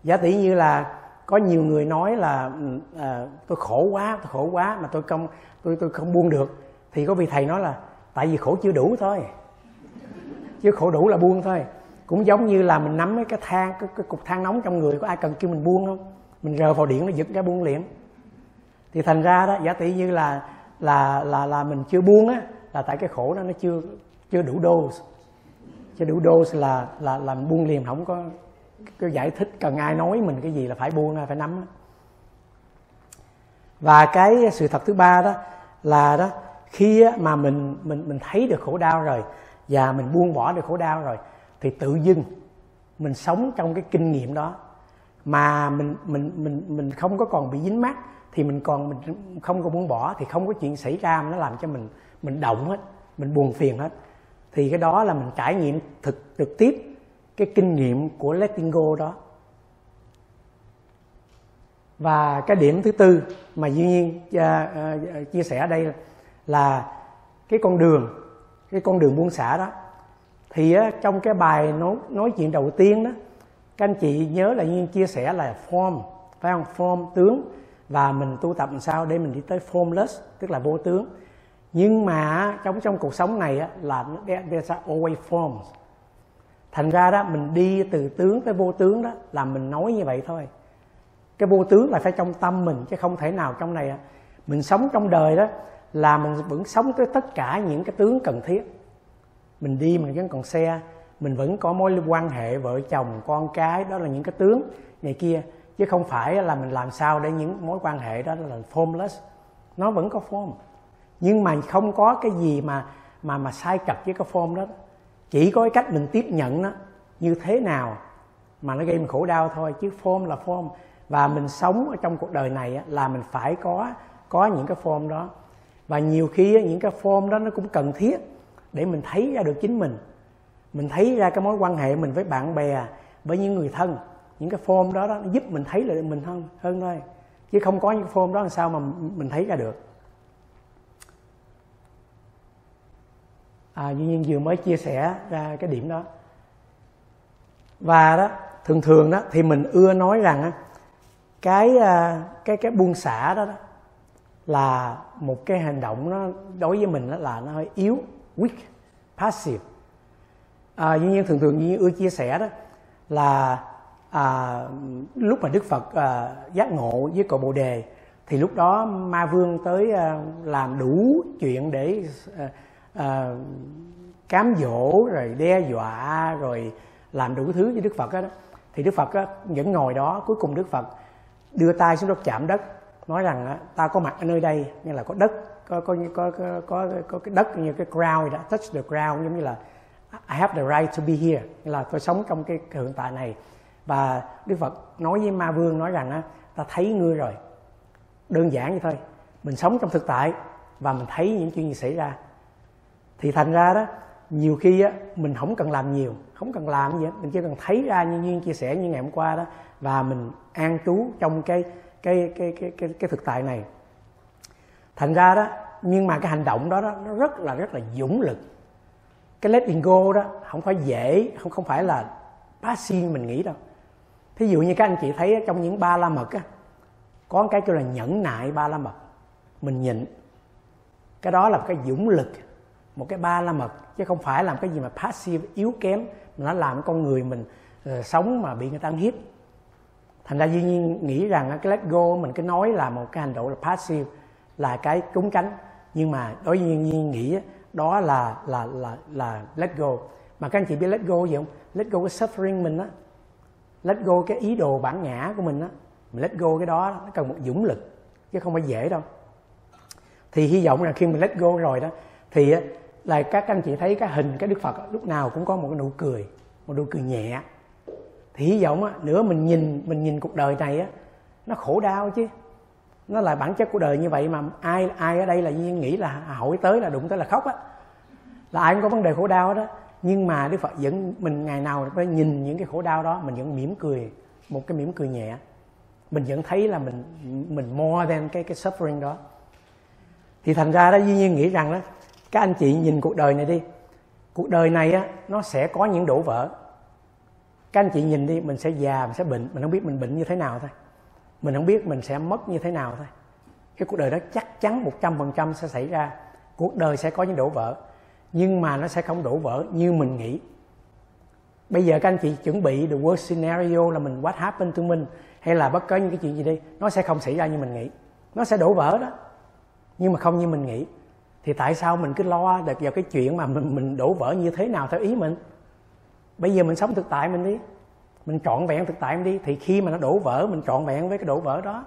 Giả tỷ như là có nhiều người nói là ừ, à, tôi khổ quá tôi khổ quá mà tôi không tôi tôi không buông được thì có vị thầy nói là tại vì khổ chưa đủ thôi. Chứ khổ đủ là buông thôi. Cũng giống như là mình nắm cái than cái, cái cục than nóng trong người có ai cần kêu mình buông không? Mình rờ vào điện nó giật ra buông liền. Thì thành ra đó giả tỷ như là là là là mình chưa buông á là tại cái khổ đó nó chưa chưa đủ dose. Chưa đủ dose là là là buông liền không có cái giải thích cần ai nói mình cái gì là phải buông phải nắm và cái sự thật thứ ba đó là đó khi mà mình mình mình thấy được khổ đau rồi và mình buông bỏ được khổ đau rồi thì tự dưng mình sống trong cái kinh nghiệm đó. Mà mình mình mình mình không có còn bị dính mắt thì mình còn mình không có buông bỏ thì không có chuyện xảy ra mà nó làm cho mình mình động hết mình buồn phiền hết. Thì cái đó là mình trải nghiệm thực trực tiếp cái kinh nghiệm của letting go đó. Và cái điểm thứ tư mà duy nhiên uh, uh, chia sẻ ở đây là là cái con đường cái con đường buôn xã đó. Thì á trong cái bài nói nói chuyện đầu tiên đó các anh chị nhớ là nhiên chia sẻ là form phải không? Form tướng và mình tu tập làm sao để mình đi tới formless tức là vô tướng. Nhưng mà trong trong cuộc sống này á, là there's always forms. Thành ra đó mình đi từ tướng tới vô tướng đó là mình nói như vậy thôi. Cái vô tướng là phải trong tâm mình chứ không thể nào trong này mình sống trong đời đó là mình vẫn sống tới tất cả những cái tướng cần thiết. Mình đi mình vẫn còn xe, mình vẫn có mối quan hệ vợ chồng, con cái, đó là những cái tướng này kia. Chứ không phải là mình làm sao để những mối quan hệ đó là formless. Nó vẫn có form. Nhưng mà không có cái gì mà mà mà sai cật với cái form đó. Chỉ có cái cách mình tiếp nhận nó như thế nào mà nó gây mình khổ đau thôi. Chứ form là form. Và mình sống ở trong cuộc đời này là mình phải có có những cái form đó và nhiều khi những cái form đó nó cũng cần thiết để mình thấy ra được chính mình. Mình thấy ra cái mối quan hệ mình với bạn bè với những người thân. Những cái form đó, đó nó giúp mình thấy lại mình hơn hơn thôi. Chứ không có những cái form đó làm sao mà mình thấy ra được. À, duy nhiên vừa mới chia sẻ ra cái điểm đó. Và đó thường thường đó thì mình ưa nói rằng cái à, cái cái buông xả đó, đó là một cái hành động nó đối với mình đó là nó hơi yếu weak passive. À, duy nhiên thường thường như ưa chia sẻ đó là à, lúc mà đức phật à, giác ngộ với cội bồ đề thì lúc đó ma vương tới à, làm đủ chuyện để à, à, cám dỗ rồi đe dọa rồi làm đủ thứ với đức phật đó. Thì đức phật đó vẫn ngồi đó cuối cùng đức phật đưa tay xuống đất chạm đất nói rằng á, ta có mặt ở nơi đây như là có đất có có có có có, có cái đất như cái ground đó touch the ground giống như là I have the right to be here. Như là tôi sống trong cái hiện tại này. Và đức phật nói với ma vương nói rằng á, ta thấy ngươi rồi. Đơn giản như thôi. Mình sống trong thực tại và mình thấy những chuyện gì xảy ra. Thì thành ra đó nhiều khi á mình không cần làm nhiều không cần làm gì hết. Mình chỉ cần thấy ra như nhiên chia sẻ như ngày hôm qua đó và mình an trú trong cái cái cái cái cái, cái thực tại này. Thành ra đó nhưng mà cái hành động đó, đó nó rất là rất là dũng lực. Cái letting go đó không phải dễ không không phải là passing mình nghĩ đâu. Thí dụ như các anh chị thấy trong những ba la mật á có cái kêu là nhẫn nại ba la mật. Mình nhịn. Cái đó là một cái dũng lực một cái ba la mật chứ không phải làm cái gì mà passive yếu kém. Mà nó làm con người mình ờ, sống mà bị người ta ăn hiếp thành ra duy nhiên nghĩ rằng cái let go mình cái nói là một cái hành động là passive, là cái trốn tránh. Nhưng mà đối với duy nhiên nghĩ đó là là là là let go. Mà các anh chị biết let go gì không? Let go cái suffering mình á. Let go cái ý đồ bản ngã của mình á. Mình let go cái đó, nó cần một dũng lực, chứ không phải dễ đâu. Thì hy vọng là khi mình let go rồi đó, thì là các anh chị thấy cái hình, cái đức phật lúc nào cũng có một cái nụ cười, một nụ cười nhẹ thì hy vọng á, nữa mình nhìn mình nhìn cuộc đời này á, nó khổ đau chứ. Nó là bản chất của đời như vậy mà ai ai ở đây là duyên nghĩ là hỏi tới là đụng tới là khóc á. Là ai cũng có vấn đề khổ đau đó nhưng mà đức phật vẫn, mình ngày nào phải nhìn những cái khổ đau đó, mình vẫn mỉm cười, một cái mỉm cười nhẹ. Mình vẫn thấy là mình mình more than cái cái suffering đó. Thì thành ra đó, duy nhiên nghĩ rằng đó, các anh chị nhìn cuộc đời này đi. Cuộc đời này á, nó sẽ có những đổ vỡ các anh chị nhìn đi, mình sẽ già, mình sẽ bệnh. Mình không biết mình bệnh như thế nào thôi. Mình không biết mình sẽ mất như thế nào thôi. Cái cuộc đời đó chắc chắn một trăm phần trăm sẽ xảy ra. Cuộc đời sẽ có những đổ vỡ, nhưng mà nó sẽ không đổ vỡ như mình nghĩ. Bây giờ các anh chị chuẩn bị the worst scenario là mình what happened to mình, hay là bất cứ những cái chuyện gì đi, nó sẽ không xảy ra như mình nghĩ. Nó sẽ đổ vỡ đó, nhưng mà không như mình nghĩ. Thì tại sao mình cứ lo được vào cái chuyện mà mình mình đổ vỡ như thế nào theo ý mình? Bây giờ mình sống thực tại mình đi. Mình trọn vẹn thực tại mình đi. Thì khi mà nó đổ vỡ mình trọn vẹn với cái đổ vỡ đó.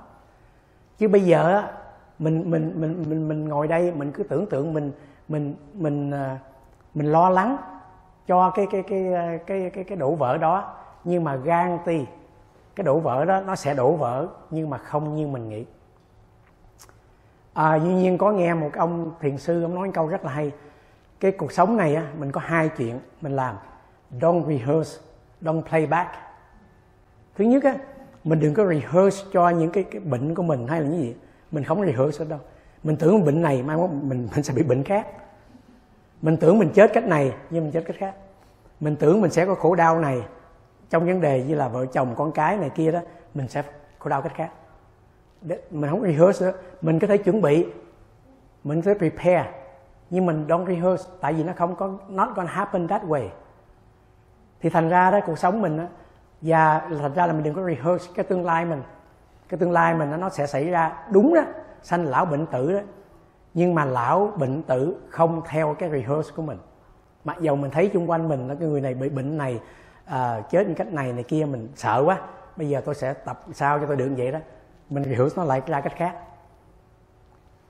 Chứ bây giờ mình mình mình mình mình ngồi đây mình cứ tưởng tượng mình mình mình à, mình lo lắng cho cái cái cái à, cái cái cái đổ vỡ đó. Nhưng mà gan ti cái đổ vỡ đó nó sẽ đổ vỡ nhưng mà không như mình nghĩ. À, duy nhiên có nghe một ông thiền sư ông nói một câu rất là hay. Cái cuộc sống này á mình có hai chuyện mình làm don't rehearse don't play back. Thứ nhất á mình đừng có rehearse cho những cái, cái bệnh của mình hay là những gì. Mình không rehearse đâu. Mình tưởng bệnh này mai mình mình sẽ bị bệnh khác. Mình tưởng mình chết cách này nhưng mình chết cách khác. Mình tưởng mình sẽ có khổ đau này trong vấn đề như là vợ chồng con cái này kia đó mình sẽ khổ đau cách khác. Mình không rehearse nữa. Mình có thể chuẩn bị mình có thể prepare nhưng mình don't rehearse tại vì nó không có not gonna happen that way thì thành ra đó cuộc sống mình đó, và thành ra là mình đừng có rehearse cái tương lai mình. Cái tương lai mình nó sẽ xảy ra đúng đó sanh lão bệnh tử đó. Nhưng mà lão bệnh tử không theo cái rehearse của mình. Mặc dầu mình thấy xung quanh mình là cái người này bị bệnh này à, chết như cách này này kia mình sợ quá. Bây giờ tôi sẽ tập sao cho tôi được vậy đó. Mình rehearse nó lại ra cách khác.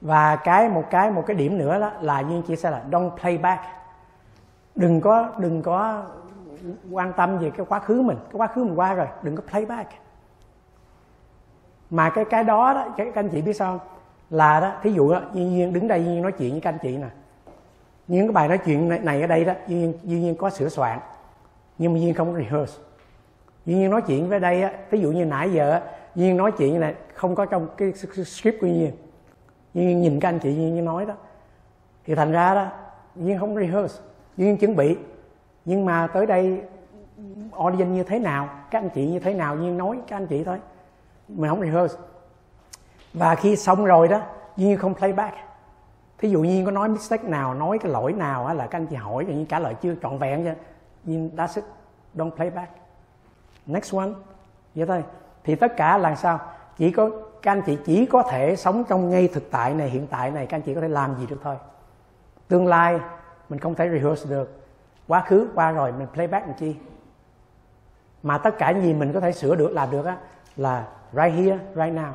Và cái một cái một cái điểm nữa đó là như chia sẻ là don't play back. Đừng có đừng có quan tâm về cái quá khứ mình cái quá khứ mình qua rồi đừng có play back mà cái cái đó đó các anh chị biết sao không? là đó thí dụ đó duy nhiên đứng đây duy nhiên nói chuyện với các anh chị nè những cái bài nói chuyện này, này ở đây đó duy nhiên, duy nhiên có sửa soạn nhưng mà duy nhiên không có rehearse duy nhiên nói chuyện với đây á ví dụ như nãy giờ duy nhiên nói chuyện như này không có trong cái script của duy nhiên duy nhiên nhìn các anh chị duy nhiên nói đó thì thành ra đó duy nhiên không rehearse duy nhiên chuẩn bị nhưng mà tới đây, audience như thế nào, các anh chị như thế nào, như nói các anh chị thôi. Mình không rehearse và khi xong rồi đó, duy không playback thí dụ nhiên có nói mistake nào, nói cái lỗi nào á là các anh chị hỏi nhưng trả lời chưa, trọn vẹn chứ nhưng that's it, don't play back. Next one, vậy thôi. Thì tất cả là sao? Chỉ có, các anh chị chỉ có thể sống trong ngay thực tại này, hiện tại này, các anh chị có thể làm gì được thôi. Tương lai mình không thể rehearse được quá khứ, qua rồi, mình playback làm chi? Mà tất cả gì mình có thể sửa được, làm được á, là right here, right now.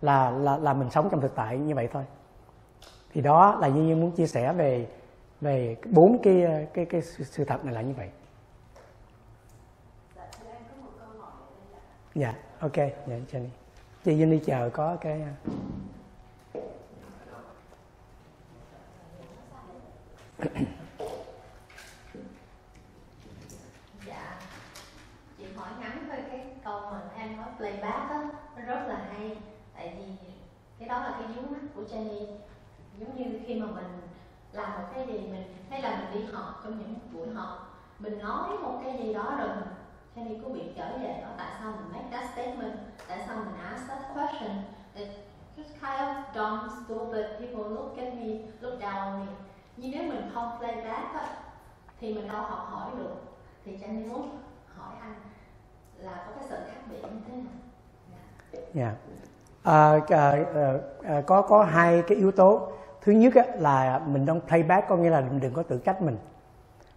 Là là là mình sống trong thực tại như vậy thôi. Thì đó là như nhiên muốn chia sẻ về về bốn cái cái cái sự thật này là như vậy. Dạ ok. Dạ Jenny. Chị Jenny chờ có cái à, đó là cái gián tiếp của Jenny. Giống như khi mà mình làm một cái gì mình hay là mình đi họp trong những buổi họp mình nói một cái gì đó rồi mình Jenny có bị trở về đó tại sao mình make that statement? Tại sao mình ask that question? It just kind of dumb stupid. People look at me look down on me. Nhưng nếu mình không play back á, thì mình đâu học hỏi được. Thì Jenny muốn hỏi anh là có cái sự khác biệt như thế nào? Dạ. Yeah. À, à, à, có có hai cái yếu tố. Thứ nhất á, là mình đang playback có nghĩa là mình đừng có tự trách mình.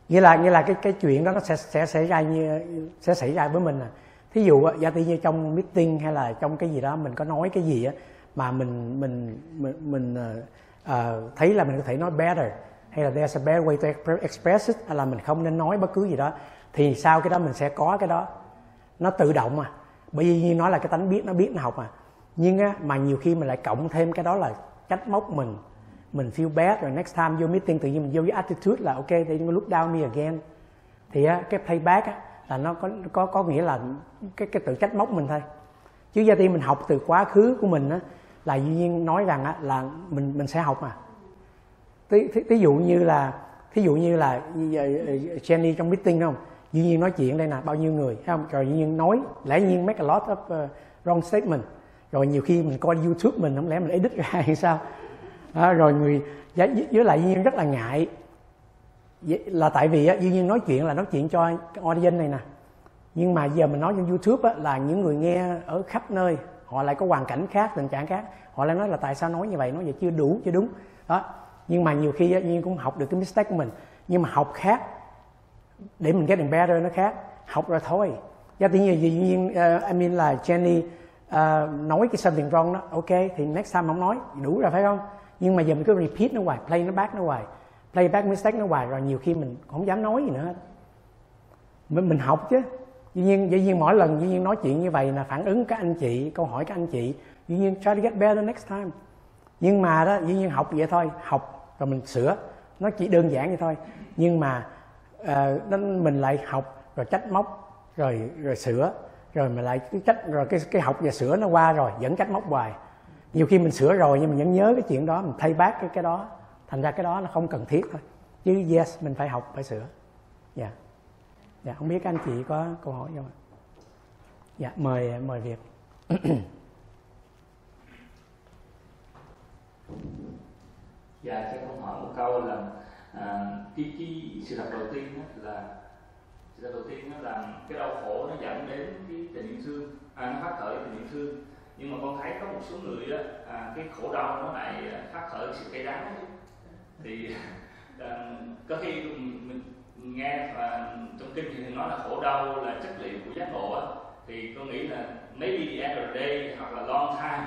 Nghĩa là nghĩa là cái cái chuyện đó nó sẽ sẽ xảy ra như sẽ xảy ra với mình à. Thí dụ giả tỷ như trong meeting hay là trong cái gì đó mình có nói cái gì á mà mình mình mình, mình uh, thấy là mình có thể nói better hay là there's a better way to express it hay là mình không nên nói bất cứ gì đó thì sau cái đó mình sẽ có cái đó nó tự động mà bởi vì như nói là cái tánh biết nó biết nó học mà nhưng á, mà nhiều khi mình lại cộng thêm cái đó là trách móc mình. Mình feel bad rồi next time vô meeting tự nhiên mình vô với attitude là ok they look down me again. Thì á, cái playback á, là nó có có có nghĩa là cái cái tự trách móc mình thôi. Chứ gia tiên mình học từ quá khứ của mình á, là duy nhiên nói rằng á, là mình mình sẽ học mà. Tí, tí, tí dụ như là thí dụ như là ờ, Jenny trong meeting không? Duy nhiên nói chuyện đây nè bao nhiêu người thấy không? Rồi duy nhiên nói lẽ nhiên make a lot of uh, wrong statement rồi nhiều khi mình coi youtube mình không lẽ mình edit ra hay sao? Đó, rồi người với, lại duyên rất là ngại. Là tại vì á duyên nói chuyện là nói chuyện cho audience này nè. Nhưng mà giờ mình nói trên youtube á, là những người nghe ở khắp nơi họ lại có hoàn cảnh khác tình trạng khác. Họ lại nói là tại sao nói như vậy? Nói vậy chưa đủ chưa đúng. Đó. Nhưng mà nhiều khi á, duyên cũng học được cái mistake của mình. Nhưng mà học khác để mình get better nó khác. Học rồi thôi. Do tự nhiên duyên uh, ờ, I mean là Jenny uh, nói cái something wrong đó ok thì next time không nói đủ rồi phải không? Nhưng mà giờ mình cứ repeat nó hoài play nó back nó hoài play back mistake nó hoài rồi nhiều khi mình không dám nói gì nữa. Mình, mình học chứ. Dĩ nhiên dĩ nhiên mỗi lần dĩ nhiên nói chuyện như vậy là phản ứng các anh chị câu hỏi các anh chị dĩ nhiên try to get better next time. Nhưng mà đó dĩ nhiên học vậy thôi học rồi mình sửa. Nó chỉ đơn giản vậy thôi. Nhưng mà uh, mình lại học rồi trách móc rồi rồi sửa rồi mà lại cứ trách rồi cái cái học và sửa nó qua rồi vẫn trách móc hoài. Nhiều khi mình sửa rồi nhưng mình vẫn nhớ cái chuyện đó mình thay bác cái cái đó. Thành ra cái đó nó không cần thiết thôi. Chứ yes mình phải học phải sửa. Dạ. Yeah. dạ không biết các anh chị có câu hỏi không ạ? Dạ mời mời việt. Dạ cho con hỏi một câu là à, cái, cái sự thật đầu tiên là thì đầu tiên nó là cái đau khổ nó dẫn đến cái tình yêu thương. À, nó phát khởi tình yêu thương. Nhưng mà con thấy có một số người đó à, cái khổ đau nó lại à, phát khởi sự cay đắng. Thì à, có khi mình, mình nghe và trong kinh thì nói là khổ đau là chất liệu của giác ngộ thì con nghĩ là maybe the end of the day hoặc là long time.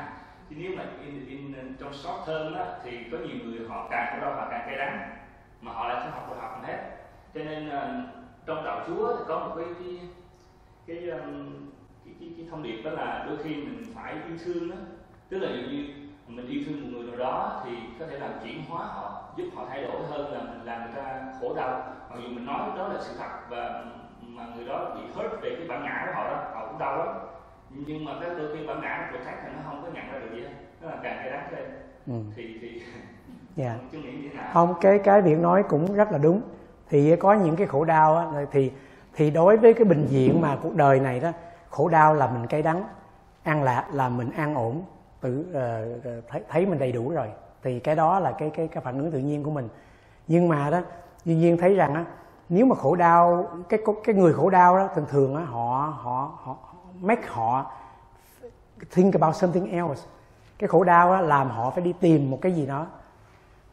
Chứ nếu mà in, in, trong short term đó, thì có nhiều người họ càng khổ đau họ càng cay đắng. Mà họ lại không học được học hết. Cho nên uh, trong đạo chúa thì có một cái cái cái, um, cái, cái, cái thông điệp đó là đôi khi mình phải yêu thương đó. Tức là như mình yêu thương một người nào đó thì có thể làm chuyển hóa họ giúp họ thay đổi hơn là mình làm người ta khổ đau. Mặc dù mình nói đó là sự thật và mà người đó bị hurt về cái bản ngã của họ đó họ cũng đau lắm. Nhưng mà cái đôi khi bản ngã của protect thì nó không có nhận ra được gì hết. Nó là càng cái đắng lên ừ. thì thì dạ. Không cái cái việc nói cũng rất là đúng thì có những cái khổ đau á, thì thì đối với cái bình diện mà cuộc đời này đó khổ đau là mình cay đắng ăn lạc là mình an ổn tự uh, thấy, thấy mình đầy đủ rồi. Thì cái đó là cái cái cái phản ứng tự nhiên của mình. Nhưng mà đó duyên nhiên thấy rằng á nếu mà khổ đau cái cái người khổ đau đó thường thường á họ họ họ make họ think about something else. Cái khổ đau á làm họ phải đi tìm một cái gì đó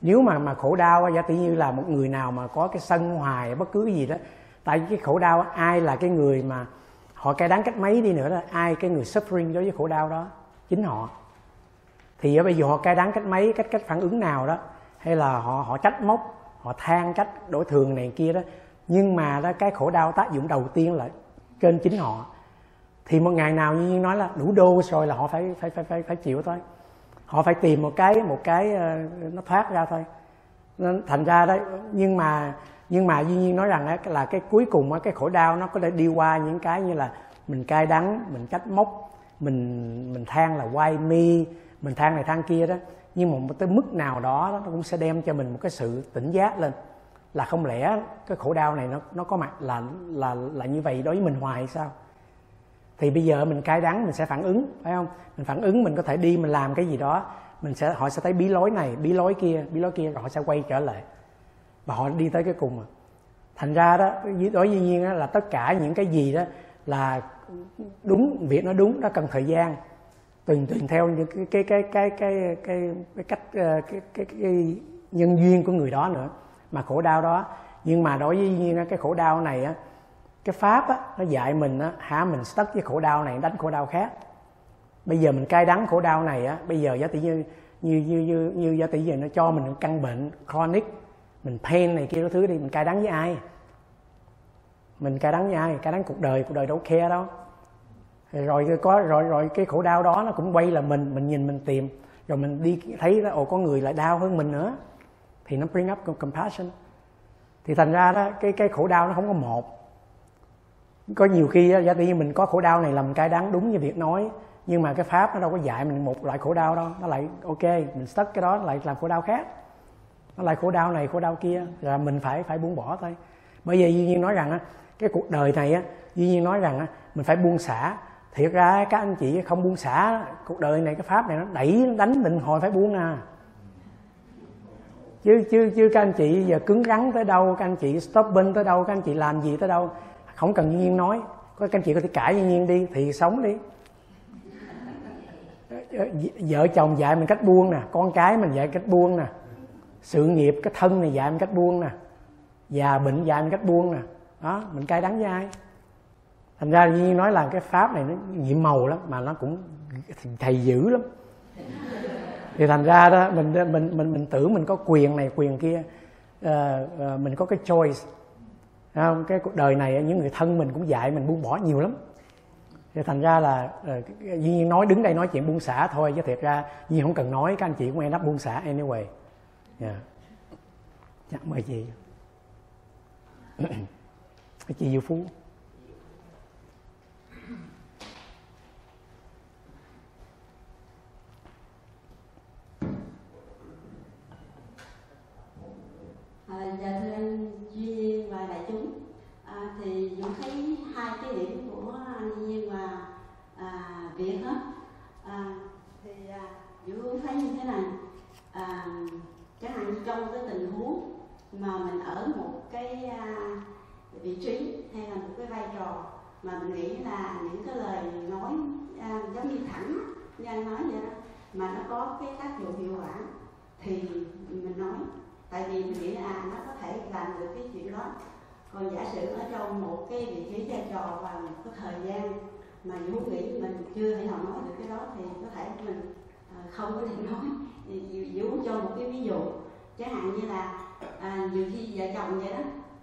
nếu mà mà khổ đau giả tỷ như là một người nào mà có cái sân hoài, bất cứ cái gì đó, tại vì cái khổ đau ai là cái người mà họ cay đắng cách mấy đi nữa đó, ai cái người suffering đối với khổ đau đó? Chính họ. Thì ở bây giờ họ cay đắng cách mấy, cách cách phản ứng nào đó, hay là họ họ trách móc, họ than trách đổi thường này kia đó, nhưng mà đó, cái khổ đau tác dụng đầu tiên là trên chính họ. Thì một ngày nào như nói là đủ đô rồi là họ phải phải phải phải phải chịu thôi họ phải tìm một cái một cái ờ, nó thoát ra thôi. Nên thành ra đấy nhưng mà nhưng mà duy nhiên nói rằng là cái cuối cùng cái khổ đau nó có thể đi qua những cái như là mình cay đắng, mình trách móc, mình mình than là why me, mình than này than kia đó. Nhưng mà tới mức nào đó nó cũng sẽ đem cho mình một cái sự tỉnh giác lên. Là không lẽ cái khổ đau này nó nó có mặt là là là như vậy đối với mình hoài sao? Thì bây giờ mình cay đắng mình sẽ phản ứng phải không? Mình phản ứng mình có thể đi mình làm cái gì đó mình sẽ họ sẽ thấy bí lối này bí lối kia bí lối kia rồi họ sẽ quay trở lại. Và họ đi tới cái cùng mà thành ra đó đối với nhiên đó, là tất cả những cái gì đó là đúng việc nó đúng nó cần thời gian. Tùy tùy theo những cái cái cái cái cái cái, cái cách cái, cái, cái, cái nhân duyên của người đó nữa. Mà khổ đau đó nhưng mà đối với nhiên cái khổ đau này á cái pháp á nó dạy mình á hả mình stuck với khổ đau này đánh khổ đau khác. Bây giờ mình cay đắng khổ đau này á bây giờ giá tỷ như như như như, như giá tỷ giờ nó cho mình căn bệnh chronic mình pain này kia cái thứ đi mình cay đắng với ai? Mình cay đắng với ai? Cay đắng cuộc đời cuộc đời đâu khe đâu. Rồi có rồi rồi cái khổ đau đó nó cũng quay là mình mình nhìn mình tìm. Rồi mình đi thấy đó ồ có người lại đau hơn mình nữa. Thì nó bring up compassion. Thì thành ra đó cái cái khổ đau nó không có một có nhiều khi giả tự nhiên mình có khổ đau này làm cay đắng đúng như việc nói, nhưng mà cái pháp nó đâu có dạy mình một loại khổ đau đâu. Nó lại, ok, mình stuck cái đó nó lại làm khổ đau khác. Nó lại khổ đau này, khổ đau kia, là mình phải phải buông bỏ thôi. Bởi vì duy nhiên nói rằng á, cái cuộc đời này á duy nhiên nói rằng á, mình phải buông xả. Thiệt ra các anh chị không buông xả, cuộc đời này, cái pháp này nó đẩy đánh mình, hồi phải buông à. Chứ chứ chứ các anh chị giờ cứng rắn tới đâu, các anh chị stopping tới đâu, các anh chị làm gì tới đâu không cần nhiên nói. Có các anh chị có thể cãi nhiên nhiên đi thì sống đi. Vợ chồng dạy mình cách buông nè con cái mình dạy cách buông nè. Sự nghiệp cái thân này dạy mình cách buông nè. Già bệnh dạy mình cách buông nè. Đó mình cay đắng với ai? Thành ra nhiên nói là cái pháp này nó nhiệm màu lắm mà nó cũng thầy dữ lắm. Thì thành ra đó mình mình mình mình tưởng mình có quyền này quyền kia. Uh, uh, mình có cái choice không? cái cuộc đời này, những người thân mình cũng dạy mình buông bỏ nhiều lắm thì thành ra là ờ, Duy Nhiên nói, đứng đây nói chuyện buông xả thôi, chứ thiệt ra Duy không cần nói, các anh chị cũng end up buông xả anyway yeah. dạ mời chị chị Diệu Phú À, dạ thưa anh Duy và đại chúng. À, thì Dũng thấy hai cái điểm của anh Duy và à, Việt hết. À, thì à, Dũng thấy như thế này. À, chẳng hạn trong cái tình huống mà mình ở một cái à, vị trí hay là một cái vai trò mà mình nghĩ là những cái lời nói à, giống như thẳng như anh nói vậy đó mà nó có cái tác dụng hiệu quả thì mình nói tại vì mình nghĩ là nó có thể làm được cái chuyện đó. Còn giả sử ở trong một cái vị trí vai trò và một cái thời gian mà vũ nghĩ mình chưa thể nào nói được cái đó thì có thể mình à, không có thể nói. Vũ cho một cái ví dụ. Chẳng hạn như là à, nhiều khi vợ chồng vậy đó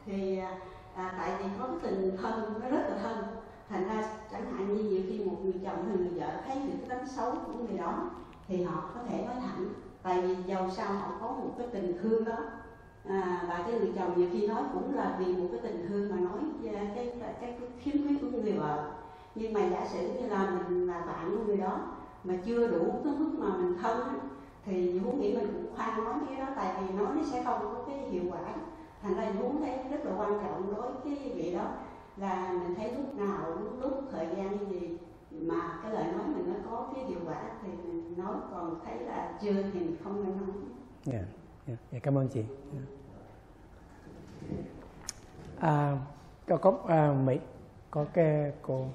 thì à, à, tại vì có cái tình thân nó rất là thân. Thành ra chẳng hạn như nhiều khi một người chồng hay người vợ thấy được cái tánh xấu của người đó thì họ có thể nói thẳng tại vì giàu sao họ có một cái tình thương đó. À, và cái người chồng nhiều khi nói cũng là vì một cái tình thương mà nói cái cái cái, cái khiếm khuyết của người vợ. Nhưng mà giả sử như là mình là bạn của người đó mà chưa đủ cái mức mà mình thân thì muốn nghĩ mình cũng khoan nói cái đó tại vì nói nó sẽ không có cái hiệu quả. Thành ra muốn thấy rất là quan trọng đối với cái vị đó là mình thấy lúc nào lúc, lúc thời gian như gì mà cái lời nói mình nó có cái hiệu quả thì mình nói còn thấy là chưa thì mình không nên nói yeah, yeah. Yeah, cảm ơn chị yeah. à, có có à, mỹ có cái cô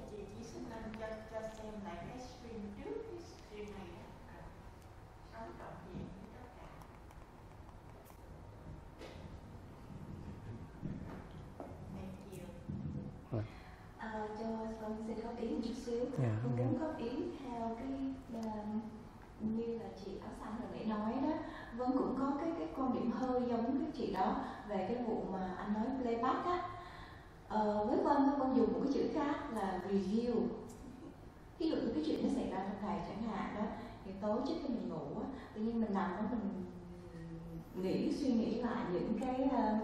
À, cho con xin góp ý một chút xíu Dạ, con ok. muốn góp ý theo cái uh, như là chị áo xanh hồi nãy nói đó vân cũng có cái cái quan điểm hơi giống cái chị đó về cái vụ mà anh nói playback á. Ờ, với vân vân dùng một cái chữ khác là review. Ví dụ như cái chuyện nó xảy ra trong ngày chẳng hạn đó thì tối trước khi mình ngủ á tự nhiên mình nằm đó mình nghĩ suy nghĩ lại những cái uh,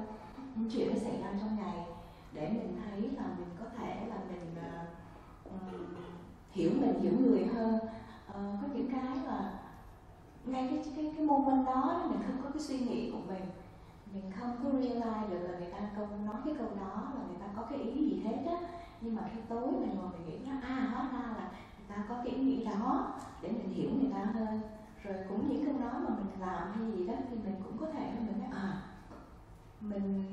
những chuyện nó xảy ra trong ngày để mình thấy là mình có thể là mình uh, hiểu mình hiểu người hơn. Uh, có những cái là ngay cái cái cái moment đó mình không có cái suy nghĩ của mình. Mình không có realize được là người ta câu nói cái câu đó là người ta có cái ý gì hết á. Nhưng mà khi tối mình ngồi mình nghĩ nó à hóa ra là người ta có cái ý nghĩ đó để mình hiểu người ta hơn. Rồi cũng những câu nói mà mình làm hay gì đó thì mình cũng có thể mình nói à mình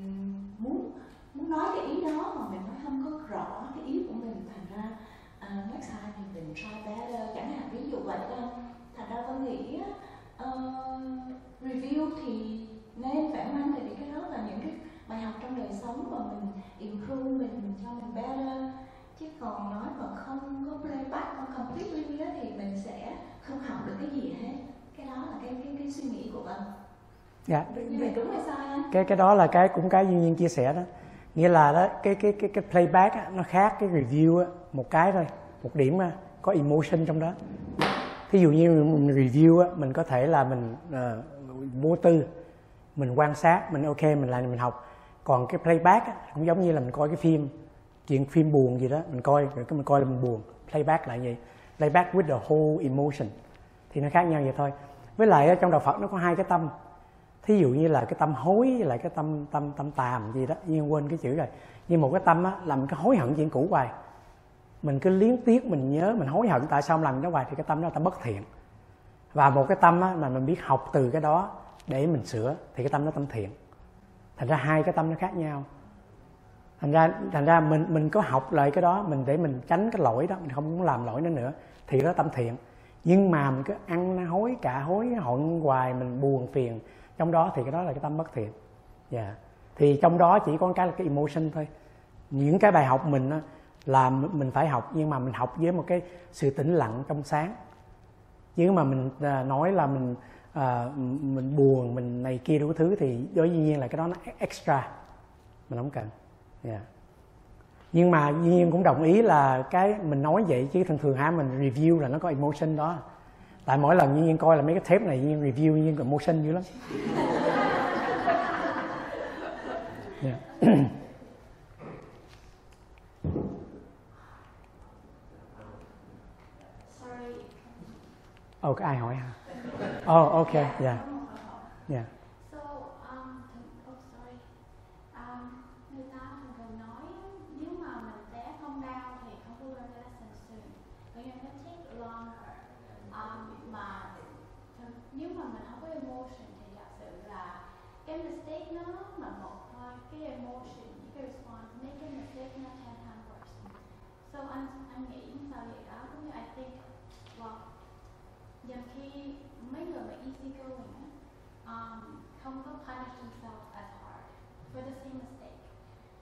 muốn muốn nói cái ý đó mà mình nói không có rõ cái ý của mình. Thành ra uh, next time thì mình try better. Chẳng hạn ví dụ vậy đó thành ra tôi nghĩ uh, review thì nên phải mang tại vì cái đó là những cái bài học trong đời sống mà mình improve mình, mình cho mình better. Chứ còn nói mà không có playback không completely á thì mình sẽ không học được cái gì hết. Cái đó là cái cái cái suy nghĩ của mình dạ. Vậy đúng hay sai anh? Cái cái đó là cái cũng cái duyên nhiên chia sẻ đó. Nghĩa là đó cái cái cái cái playback á, nó khác cái review á, một cái thôi một điểm á, có emotion trong đó thí dụ như mình review á, mình có thể là mình uh, vô tư mình quan sát mình ok mình làm mình học. Còn cái playback á, cũng giống như là mình coi cái phim chuyện phim buồn gì đó mình coi rồi cái mình coi là mình buồn. Playback lại vậy. Playback with the whole emotion. Thì nó khác nhau vậy thôi. Với lại trong đạo Phật nó có hai cái tâm. Thí dụ như là cái tâm hối với lại cái tâm tâm tâm tàm gì đó nhưng quên cái chữ rồi. Nhưng một cái tâm á là mình hối hận chuyện cũ hoài mình cứ liếng tiếc mình nhớ mình hối hận tại sao làm đó hoài thì cái tâm đó ta tâm bất thiện. Và một cái tâm á, mà mình biết học từ cái đó để mình sửa thì cái tâm đó tâm thiện. Thành ra hai cái tâm nó khác nhau. Thành ra thành ra mình mình có học lại cái đó mình để mình tránh cái lỗi đó mình không muốn làm lỗi nữa nữa thì đó tâm thiện. Nhưng mà mình cứ ăn hối cả hối hận hoài mình buồn phiền trong đó thì cái đó là cái tâm bất thiện. Dạ. Yeah. thì trong đó chỉ có cái là cái emotion thôi. Những cái bài học mình là mình phải học nhưng mà mình học với một cái sự tĩnh lặng trong sáng. Chứ mà mình à, nói là mình à, mình buồn mình này kia đủ thứ thì đối dĩ nhiên là cái đó nó extra. Mình không cần. Yeah. nhưng mà dĩ nhiên cũng đồng ý là cái mình nói vậy chứ thường thường hả mình review là nó có emotion đó. Tại mỗi lần nhiên coi là mấy cái tape này nhiên review nhiên có emotion dữ lắm. Yeah. Ồ, oh, ai hỏi hả? Oh, ok, dạ. Yeah. Yeah. So, um, oh, sorry. Um, người ta thường nói nếu mà mình té không đau thì không có learn the lesson soon. Bởi vì nó take longer. Um, mà nếu mà mình không có emotion thì thật sự là cái mistake nó mà một thôi, cái emotion, cái response, make cái mistake nó ten times worse. So anh anh nghĩ sao vậy đó? Cũng như I think, well, nhiều khi mấy người mà easy going um, không có punish themselves as hard for the same mistake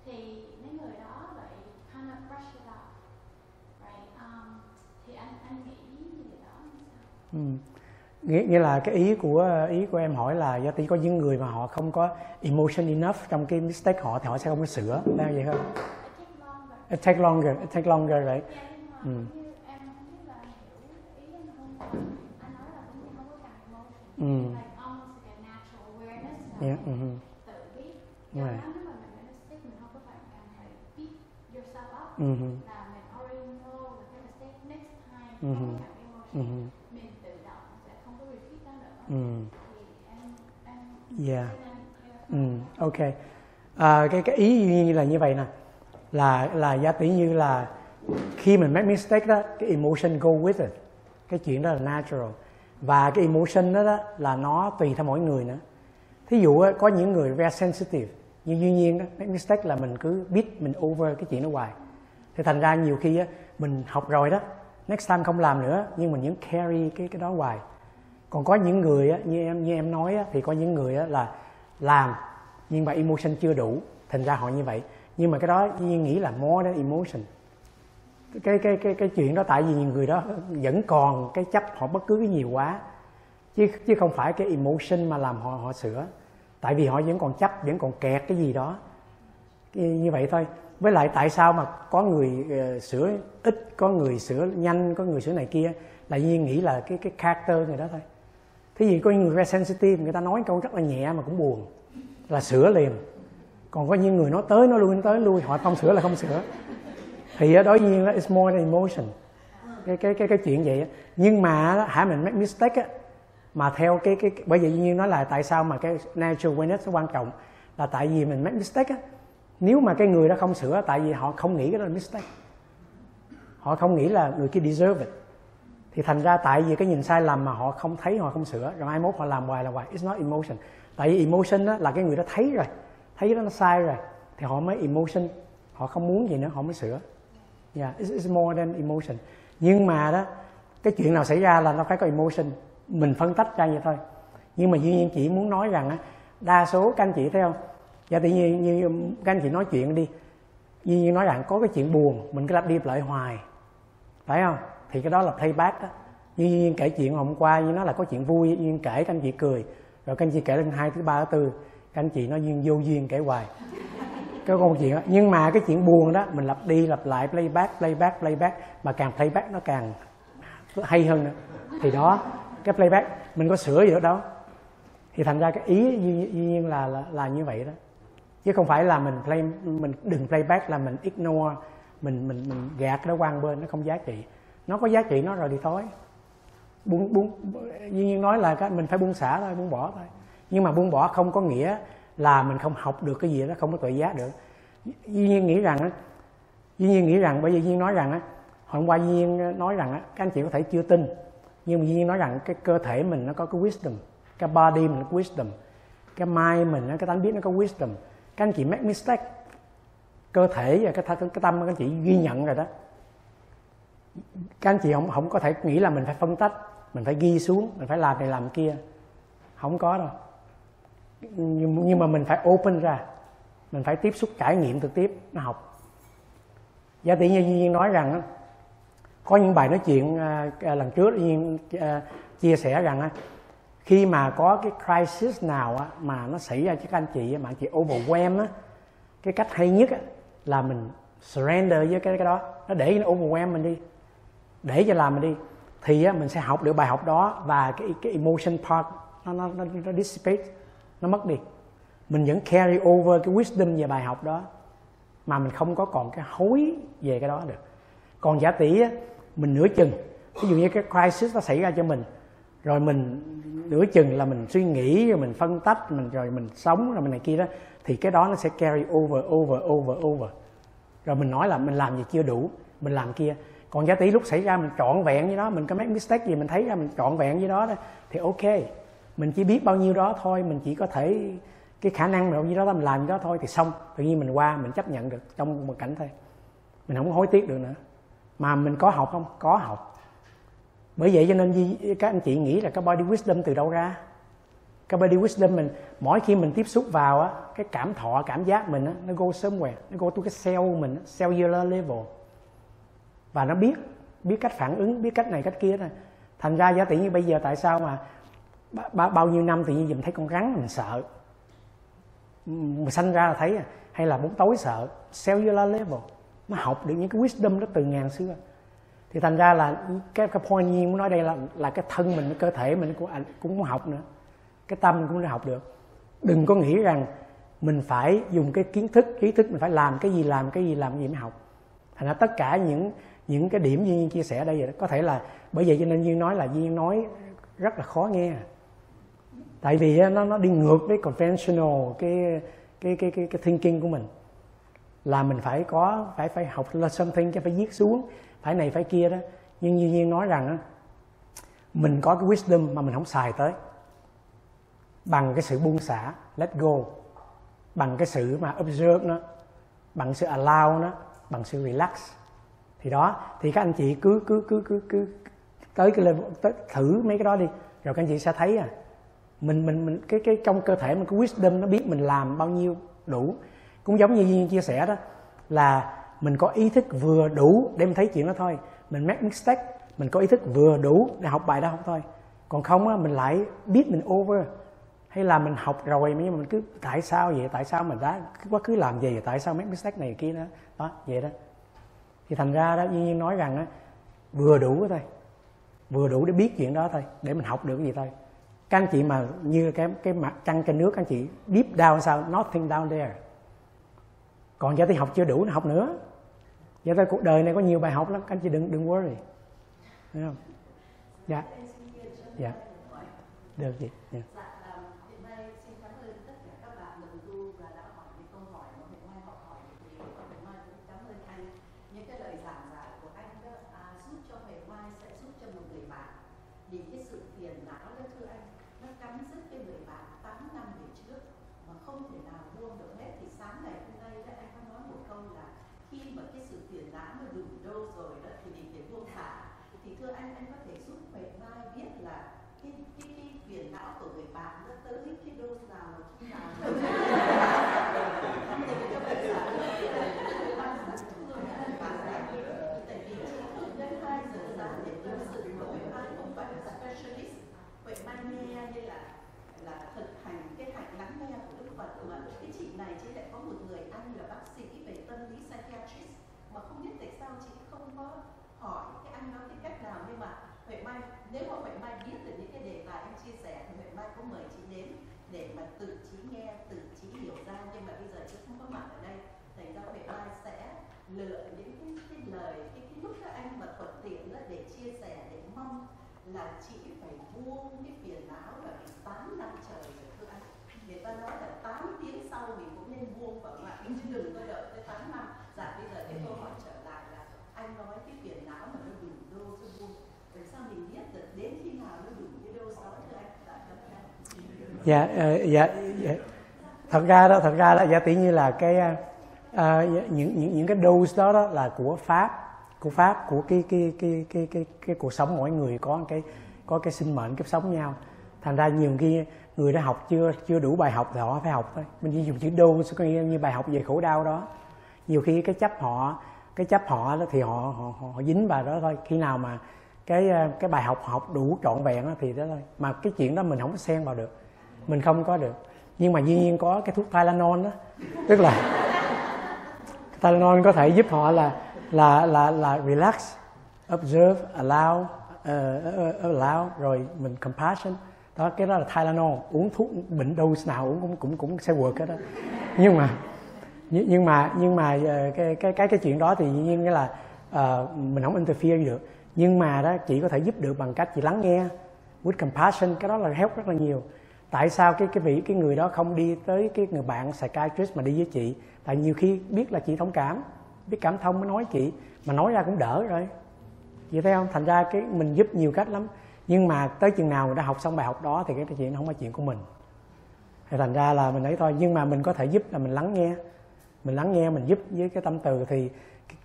thì mấy người đó lại kind of brush it off right um, thì anh anh nghĩ như vậy đó sao? Ừ. Nghĩa, nghĩa là cái ý của ý của em hỏi là do tí có những người mà họ không có emotion enough trong cái mistake họ thì họ sẽ không có sửa phải vậy không? It take longer. It take longer, right? Yeah, nhưng mà Ừ. như em không biết là ý anh không anh nói là giống không có càng emotion Ừ. like almost like a natural awareness Yeah, mình ừ. tự biết Đúng repeat Yeah. Ừ, ok. À, cái cái ý như là như vậy nè, là là giả tỷ như là khi mình make mistake đó, cái emotion go with it, cái chuyện đó là natural và cái emotion đó, đó là nó tùy theo mỗi người nữa. Thí dụ có những người very sensitive như duy nhiên đó, make mistake là mình cứ biết mình over cái chuyện đó hoài. Thì thành ra nhiều khi mình học rồi đó, next time không làm nữa nhưng mình vẫn carry cái cái đó hoài còn có những người á, như em như em nói á, thì có những người á, là làm nhưng mà emotion chưa đủ thành ra họ như vậy. Nhưng mà cái đó Duy nghĩ là more than emotion. Cái cái cái cái chuyện đó tại vì những người đó vẫn còn cái chấp họ bất cứ cái nhiều quá. Chứ chứ không phải cái emotion mà làm họ họ sửa. Tại vì họ vẫn còn chấp vẫn còn kẹt cái gì đó. Như vậy thôi. Với lại tại sao mà có người ờ, sửa ít có người sửa nhanh có người sửa này kia là như nghĩ là cái cái character người đó thôi. Thế dụ có những người sensitive người ta nói câu rất là nhẹ mà cũng buồn là sửa liền. Còn có những người nói tới nói lui nói tới lui họ không sửa là không sửa. Thì á, đối nhiên là it's more than emotion. Cái cái cái cái chuyện vậy nhưng mà hả mình make mistake á. Mà theo cái cái bởi vì như nói là tại sao mà cái natural awareness nó quan trọng là tại vì mình make mistake á. Nếu mà cái người đó không sửa tại vì họ không nghĩ cái đó là mistake. Họ không nghĩ là người kia deserve it thì thành ra tại vì cái nhìn sai lầm mà họ không thấy họ không sửa. Rồi mai mốt họ làm hoài là hoài. It's not emotion. Tại vì emotion đó là cái người đó thấy rồi. Thấy đó nó sai rồi. Thì họ mới emotion. Họ không muốn gì nữa họ mới sửa. Yeah it's, it's more than emotion. Nhưng mà đó cái chuyện nào xảy ra là nó phải có emotion. Mình phân tách ra vậy thôi. Nhưng mà duy nhiên chỉ muốn nói rằng á đa số các anh chị thấy không? Và tự nhiên như các anh chị nói chuyện đi. Duy nhiên nói rằng có cái chuyện buồn mình cứ lặp đi lặp lại hoài. Phải không? Thì cái đó là playback đó như nhiên kể chuyện hôm qua như nó là có chuyện vui duyên kể các anh chị cười. Rồi các anh chị kể lần hai thứ ba thứ tư các anh chị nói duyên vô duyên kể hoài. Cái câu chuyện đó. nhưng mà cái chuyện buồn đó mình lặp đi lặp lại playback playback playback mà càng playback nó càng hay hơn nữa. Thì đó cái playback mình có sửa gì đó đâu. Thì thành ra cái ý duy nhiên là, là là như vậy đó. Chứ không phải là mình play mình đừng playback là mình ignore mình mình mình gạt nó quan bên nó không giá trị nó có giá trị nó rồi thì thôi. Buông buông duy nhiên nói là cái mình phải buông xả thôi buông bỏ thôi. Nhưng mà buông bỏ không có nghĩa là mình không học được cái gì đó không có tội giá được. Duy nhiên nghĩ rằng duy nhiên nghĩ rằng bởi vì duy nhiên nói rằng á hôm qua duy nhiên nói rằng á các anh chị có thể chưa tin nhưng mà duy nhiên nói rằng cái cơ thể mình nó có cái wisdom cái body mình nó có wisdom cái mind mình nó cái tánh biết nó có wisdom. Các anh chị make mistake cơ thể và cái, cái, cái tâm các anh chị ghi nhận rồi đó các anh chị không không có thể nghĩ là mình phải phân tách mình phải ghi xuống mình phải làm này làm kia. Không có đâu. Nhưng, nhưng mà mình phải open ra. Mình phải tiếp xúc trải nghiệm trực tiếp nó học. Giá tỷ như nhiên nói rằng có những bài nói chuyện à, à, lần trước nhiên à, chia sẻ rằng khi mà có cái crisis nào mà nó xảy ra cho các anh chị mà anh chị overwhelm á cái cách hay nhất là mình surrender với cái cái đó. Nó để nó overwhelm mình đi để cho làm mình đi thì á, mình sẽ học được bài học đó và cái cái emotion part nó nó nó, nó dissipate nó mất đi. Mình vẫn carry over cái wisdom về bài học đó mà mình không có còn cái hối về cái đó được. Còn giả tỷ á, mình nửa chừng ví dụ như cái crisis nó xảy ra cho mình rồi mình nửa chừng là mình suy nghĩ rồi mình phân tách mình rồi mình sống rồi mình này kia đó thì cái đó nó sẽ carry over over over over. Rồi mình nói là mình làm gì chưa đủ mình làm kia còn giá tỷ lúc xảy ra mình trọn vẹn với đó mình có mấy mistake gì mình thấy ra mình trọn vẹn với đó, đó thì ok. Mình chỉ biết bao nhiêu đó thôi mình chỉ có thể cái khả năng bao nhiêu đó mình làm đó thôi thì xong. Tự nhiên mình qua mình chấp nhận được trong một cảnh thôi. Mình không hối tiếc được nữa. Mà mình có học không? Có học. Bởi vậy cho nên các anh chị nghĩ là cái body wisdom từ đâu ra? Cái body wisdom mình mỗi khi mình tiếp xúc vào á cái cảm thọ cảm giác mình á nó go somewhere nó go to cái cell mình cellular level và nó biết biết cách phản ứng biết cách này cách kia thôi. Thành ra giá tỷ như bây giờ tại sao mà bao, bao nhiêu năm tự nhiên mình thấy con rắn mình sợ. Mình sanh ra là thấy à, hay là bóng tối sợ cellular level. Nó học được những cái wisdom đó từ ngàn xưa. Thì thành ra là cái cái point nhiên muốn nói đây là là cái thân mình cái cơ thể mình cũng cũng muốn học nữa. Cái tâm cũng đã học được. Đừng có nghĩ rằng mình phải dùng cái kiến thức trí thức mình phải làm cái gì làm cái gì làm cái gì mới học. Thành ra tất cả những những cái điểm như chia sẻ đây có thể là bởi vậy cho nên duyên nói là duyên nói rất là khó nghe. Tại vì nó nó đi ngược với conventional cái cái cái cái, cái thinking của mình. Là mình phải có phải phải học là something chứ phải viết xuống phải này phải kia đó. Nhưng duyên nhiên nói rằng mình có cái wisdom mà mình không xài tới. Bằng cái sự buông xả let go. Bằng cái sự mà observe nó. Bằng sự allow nó. Bằng sự relax thì đó thì các anh chị cứ cứ cứ cứ cứ tới cái level tới, thử mấy cái đó đi. Rồi các anh chị sẽ thấy à mình mình mình cái cái trong cơ thể mình có wisdom nó biết mình làm bao nhiêu đủ. Cũng giống như Duyên chia sẻ đó là mình có ý thức vừa đủ để mình thấy chuyện đó thôi. Mình make mistake mình có ý thức vừa đủ để học bài đó không thôi. Còn không á mình lại biết mình over. Hay là mình học rồi nhưng mà mình cứ tại sao vậy? Tại sao mình đã quá cứ làm gì tại sao make mistake này kia đó đó vậy đó thì thành ra đó Duyên nói rằng á vừa đủ thôi. Vừa đủ để biết chuyện đó thôi để mình học được cái gì thôi. Các anh chị mà như cái cái mặt trăng trên nước các anh chị deep down sao nothing down there. Còn cho tỷ học chưa đủ nó học nữa. Giả tới cuộc đời này có nhiều bài học lắm các anh chị đừng đừng worry. Thấy không? Dạ. Dạ. Được gì? Yeah. Dạ, hiện nay xin cảm ơn tất cả các bạn đồng tu và đã hỏi những câu hỏi mà Huệ Mai học hỏi thì Huệ Mai cũng cảm ơn anh những cái lời giảng giải của anh đó à, giúp cho Huệ Mai sẽ giúp cho một người bạn vì cái sự phiền não đó thưa anh nó cắn rứt cái người bạn 8 năm về trước mà không thể nào buông được hết thì sáng ngày hôm nay đó anh có nói một câu là khi mà cái sự phiền não nó đủ đô rồi đó thì mình phải buông thả thì thưa anh anh có thể giúp Huệ Mai biết là cái cái cái phiền não của người bạn nó tới cái dose nào và khi nào thì các bạn giả bạn rất thương bạn này tại vì thường đến hai giờ sáng để tâm sự của Huệ Mai không phải là specialist Huệ Mai nghe như là là thực hành cái hạnh lắng nghe của Đức Phật mà cái chị này chị lại có một người anh là bác sĩ về tâm lý psychiatrist, mà không biết tại sao chị không có hỏi cái anh nói cái cách nào. Nhưng mà Huệ Mai, nếu mà Huệ Mai biết được những cái anh chia sẻ thì Mai có mời chị đến để mà tự trí nghe, tự trí hiểu ra. Nhưng mà bây giờ chị không có mặt ở đây thành ra Huệ Mai sẽ lựa những cái, cái lời cái, cái lúc các anh mà thuận tiện đó để chia sẻ để mong là chị phải buông cái phiền não là vì 8 năm trời rồi thưa anh. Người ta nói là 8 tiếng sau mình cũng nên buông phải không ạ chứ đừng có đợi tới 8 năm. Dạ bây giờ cái câu hỏi trở lại là anh nói cái phiền não mà nó đủ đô cho buông. Làm sao mình biết được đến khi nào nó đủ dạ ờ, dạ dạ, thật ra đó thật ra là giả tỷ như là cái uh, những những những cái dose đó đó là của pháp của pháp của cái cái cái cái cái cái cuộc sống mỗi người có cái có cái sinh mệnh kiếp sống nhau. Thành ra nhiều khi người đã học chưa chưa đủ bài học thì họ phải học thôi. Mình chỉ dùng chữ đô có nghĩa như bài học về khổ đau đó. Nhiều khi cái chấp họ cái chấp họ đó thì họ họ họ, họ dính vào đó thôi. Khi nào mà cái ờ, cái bài học học đủ trọn vẹn thì đó thôi. Mà cái chuyện đó mình không có xen vào được. Mình không có được. Nhưng mà dĩ nhiên có cái thuốc Tylenol đó. Tức là Tylenol có thể giúp họ là là là là relax observe allow uh, allow rồi mình compassion. Đó cái đó là Tylenol. Uống thuốc bệnh đâu nào uống cũng cũng cũng sẽ work hết đó nhưng mà nhưng mà nhưng mà cái cái cái cái chuyện đó thì dĩ nhiên là uh, mình không interfere được nhưng mà đó, chị có thể giúp được bằng cách chị lắng nghe, with compassion, cái đó là help rất là nhiều. Tại sao cái cái vị, cái người đó không đi tới cái người bạn psychiatrist mà đi với chị? Tại nhiều khi biết là chị thông cảm, biết cảm thông mới nói chị, mà nói ra cũng đỡ rồi. Chị thấy không? Thành ra cái mình giúp nhiều cách lắm. Nhưng mà tới chừng nào người đã học xong bài học đó thì cái chuyện không phải chuyện của mình. Thì thành ra là mình ấy thôi. Nhưng mà mình có thể giúp là mình lắng nghe. Mình lắng nghe, mình giúp với cái tâm từ thì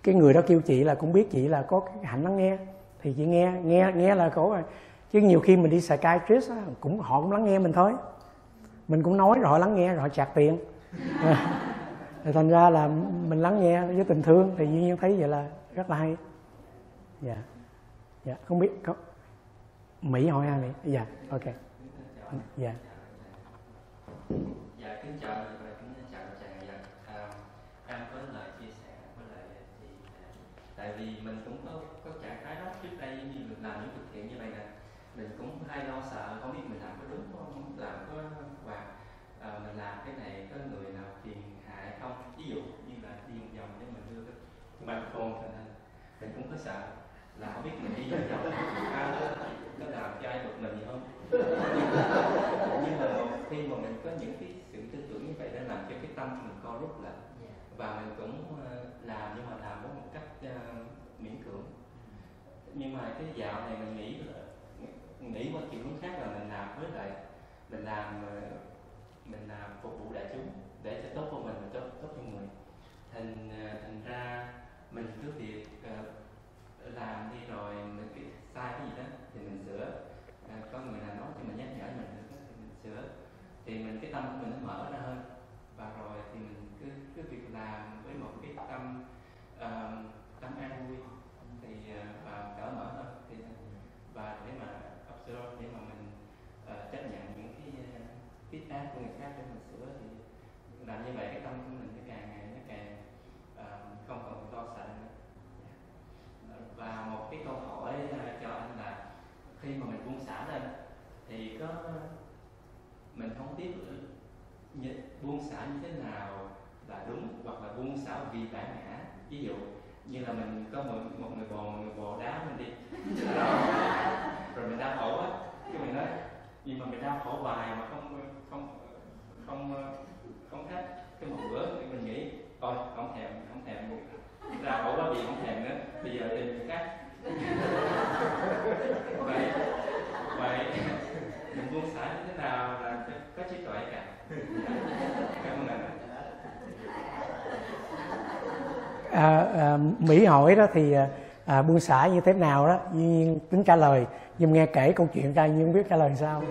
cái người đó kêu chị là cũng biết chị là có cái hạnh lắng nghe thì chị nghe nghe nghe là khổ rồi chứ nhiều khi mình đi psychiatrist á, cũng họ cũng lắng nghe mình thôi. Mình cũng nói rồi họ lắng nghe rồi họ chặt tiền. Thì thành ra là mình lắng nghe với tình thương thì dĩ nhiên thấy vậy là rất là hay. Dạ. Dạ không biết có mỹ hỏi ai mỹ dạ ok. Dạ. Dạ kính chào và kính chào chàng dạ à, em có lời chia sẻ với lại thì tại vì mình cũng có có trạng thái đó trước đây như mình làm những thực hiện như vậy nè mình cũng hay lo sợ không biết mình làm có đúng không? Làm có và à, mình làm cái này có người nào phiền hại không? Ví dụ như là đi vòng vòng để mình đưa cái microphone thành hình mình cũng có sợ. Là không biết mình đi vòng vòng có làm cho ai bực mình gì không? Nhưng mà một khi mà mình có những cái sự tư tưởng như vậy nó làm cho cái tâm mình co rút lại và mình cũng làm nhưng mà làm với một cách uh, miễn cưỡng. Nhưng mà cái dạo này mình nghĩ là nghĩ qua chiều hướng khác là mình làm với lại mình làm mình làm phục vụ đại chúng để cho tốt của mình và tốt tốt cho người. Thành thành ra mình cứ việc uh, làm đi rồi mình cái sai cái gì đó thì mình sửa. À, có người nào nói cho mình nhắc nhở mình được thì mình sửa. Thì mình cái tâm của mình nó mở ra hơn. Và rồi thì mình cứ cứ việc làm với một cái tâm uh, tâm an vui. Thì uh, và cởi mở hơn. Thì và để mà observe để mà mình uh, chấp nhận những cái uh, feedback của người khác để mình sửa thì làm như vậy cái tâm của mình nó càng ngày nó càng uh, không còn lo sợ nữa. Và một cái câu hỏi uh, cho anh là khi mà mình buông xả lên thì có mình không biết buông xả như thế nào là đúng hoặc là buông xả vì bản ngã. Ví dụ như là mình có một, một người bồ một người bồ đá mình đi. Rồi mình đau khổ á cái mình nói nhưng mà mình đau khổ hoài mà không không không không hết cái một bữa thì mình nghĩ. Thôi không thèm không thèm ra khổ quá gì không thèm nữa. Bây giờ tìm người khác. Vậy vậy mình buông xả như thế nào là có trí tuệ cả. Cảm ơn anh à, à, mỹ hỏi đó thì à, buông xả như thế nào đó nhiên tính trả lời. Nhưng nghe kể câu chuyện ra nhưng không biết trả lời sao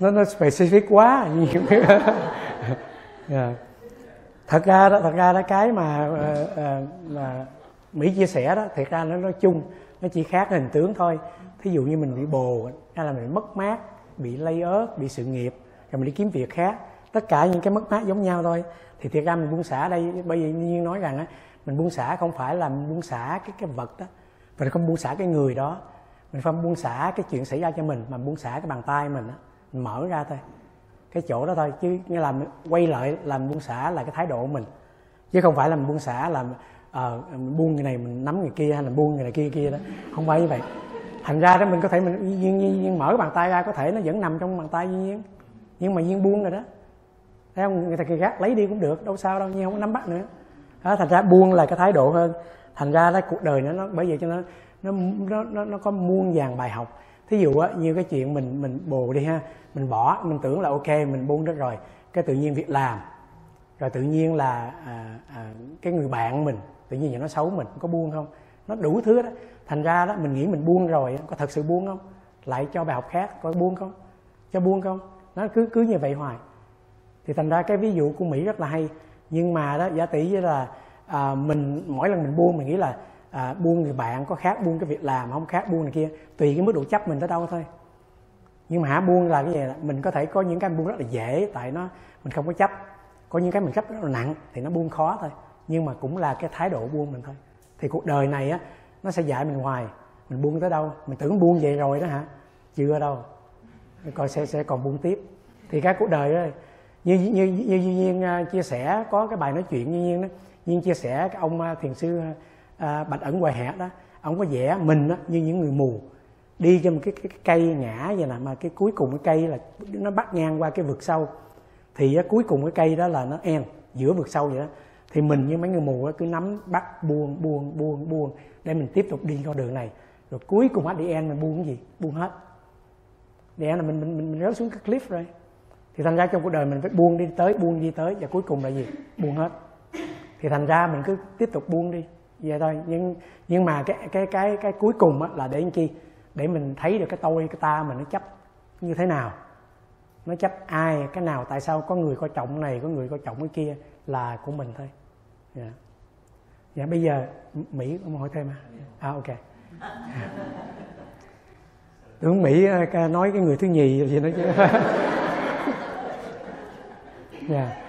nó nó specific quá yeah. thật ra đó, thật ra đó, cái mà ờ, ờ, mà mỹ chia sẻ đó thật ra nó nói chung, nó chỉ khác hình tướng thôi thí dụ như mình bị bồ, hay là mình mất mát, bị lây ớt, bị sự nghiệp, rồi mình đi kiếm việc khác, tất cả những cái mất mát giống nhau thôi thì thiệt ra mình buông xả đây, bởi vì nhiên nói rằng á, mình buông xả không phải là mình buông xả cái cái vật đó, mình không buông xả cái người đó mình không buông xả cái chuyện xảy ra cho mình, mà buông xả cái bàn tay mình đó mở ra thôi. Cái chỗ đó thôi chứ nghĩa là quay lại làm buông xả là cái thái độ của mình. Chứ không phải là mình buông xả là uh, ờ, mình buông người này mình nắm người kia hay là buông người này kia kia đó. Không phải như vậy. Thành ra đó mình có thể mình duyên nhiên, nhiên mở bàn tay ra có thể nó vẫn nằm trong bàn tay duyên nhiên nhưng mà duyên buông rồi đó. Thấy không? Người ta kia gác lấy đi cũng được đâu sao đâu nhưng không có nắm bắt nữa. Đó, thành ra buông là cái thái độ hơn. Thành ra đó cuộc đời nó nó bởi vậy cho nó nó nó nó, nó có muôn vàng bài học thí dụ á như cái chuyện mình mình bù đi ha mình bỏ mình tưởng là ok mình buông đó rồi cái tự nhiên việc làm. Rồi tự nhiên là à, à, cái người bạn mình tự nhiên nó xấu mình có buông không? Nó đủ thứ đó. Thành ra đó mình nghĩ mình buông rồi có thật sự buông không? Lại cho bài học khác có buông không? Cho buông không? Nó cứ cứ như vậy hoài. Thì thành ra cái ví dụ của mỹ rất là hay. Nhưng mà đó giả tỷ với là à, mình mỗi lần mình buông mình nghĩ là à, buông người bạn có khác buông cái việc làm không khác buông này kia tùy cái mức độ chấp mình tới đâu thôi. Nhưng mà hả buông là cái gì mình có thể có những cái buông rất là dễ tại nó mình không có chấp. Có những cái mình chấp rất là nặng thì nó buông khó thôi. Nhưng mà cũng là cái thái độ buông mình thôi. Thì cuộc đời này á nó sẽ dạy mình hoài. Mình buông tới đâu? Mình tưởng buông vậy rồi đó hả? Chưa đâu. Coi sẽ sẽ còn buông tiếp. Thì cái cuộc đời đó như như như như nhiên à, chia sẻ có cái bài nói chuyện như nhiên đó. Nhiên chia sẻ cái ông à, thiền sư à, bạch ẩn quầy hẹt đó ông có vẽ mình đó, như những người mù đi trên một cái, cái, cái cây ngã vậy nè mà cái cuối cùng cái cây là nó bắt ngang qua cái vực sâu. Thì á, cuối cùng cái cây đó là nó en giữa vực sâu vậy đó. Thì mình như mấy người mù á, cứ nắm bắt buông buông buông buông để mình tiếp tục đi con đường này. Rồi cuối cùng hết đi en mình buông cái gì? Buông hết. Đi en là mình mình mình, mình rớt xuống cái cliff rồi. Thì thành ra trong cuộc đời mình phải buông đi tới buông đi tới và cuối cùng là gì? Buông hết. Thì thành ra mình cứ tiếp tục buông đi vậy thôi nhưng nhưng mà cái cái cái cái cuối cùng á, là để anh chi? Để mình thấy được cái tôi cái ta mình nó chấp như thế nào? Nó chấp ai cái nào? Tại sao có người coi trọng này có người coi trọng cái kia là của mình thôi. Dạ. Dạ bây giờ mỹ ông hỏi thêm à à ok. Tưởng mỹ ờ, nói cái người thứ nhì gì nữa chứ. Dạ.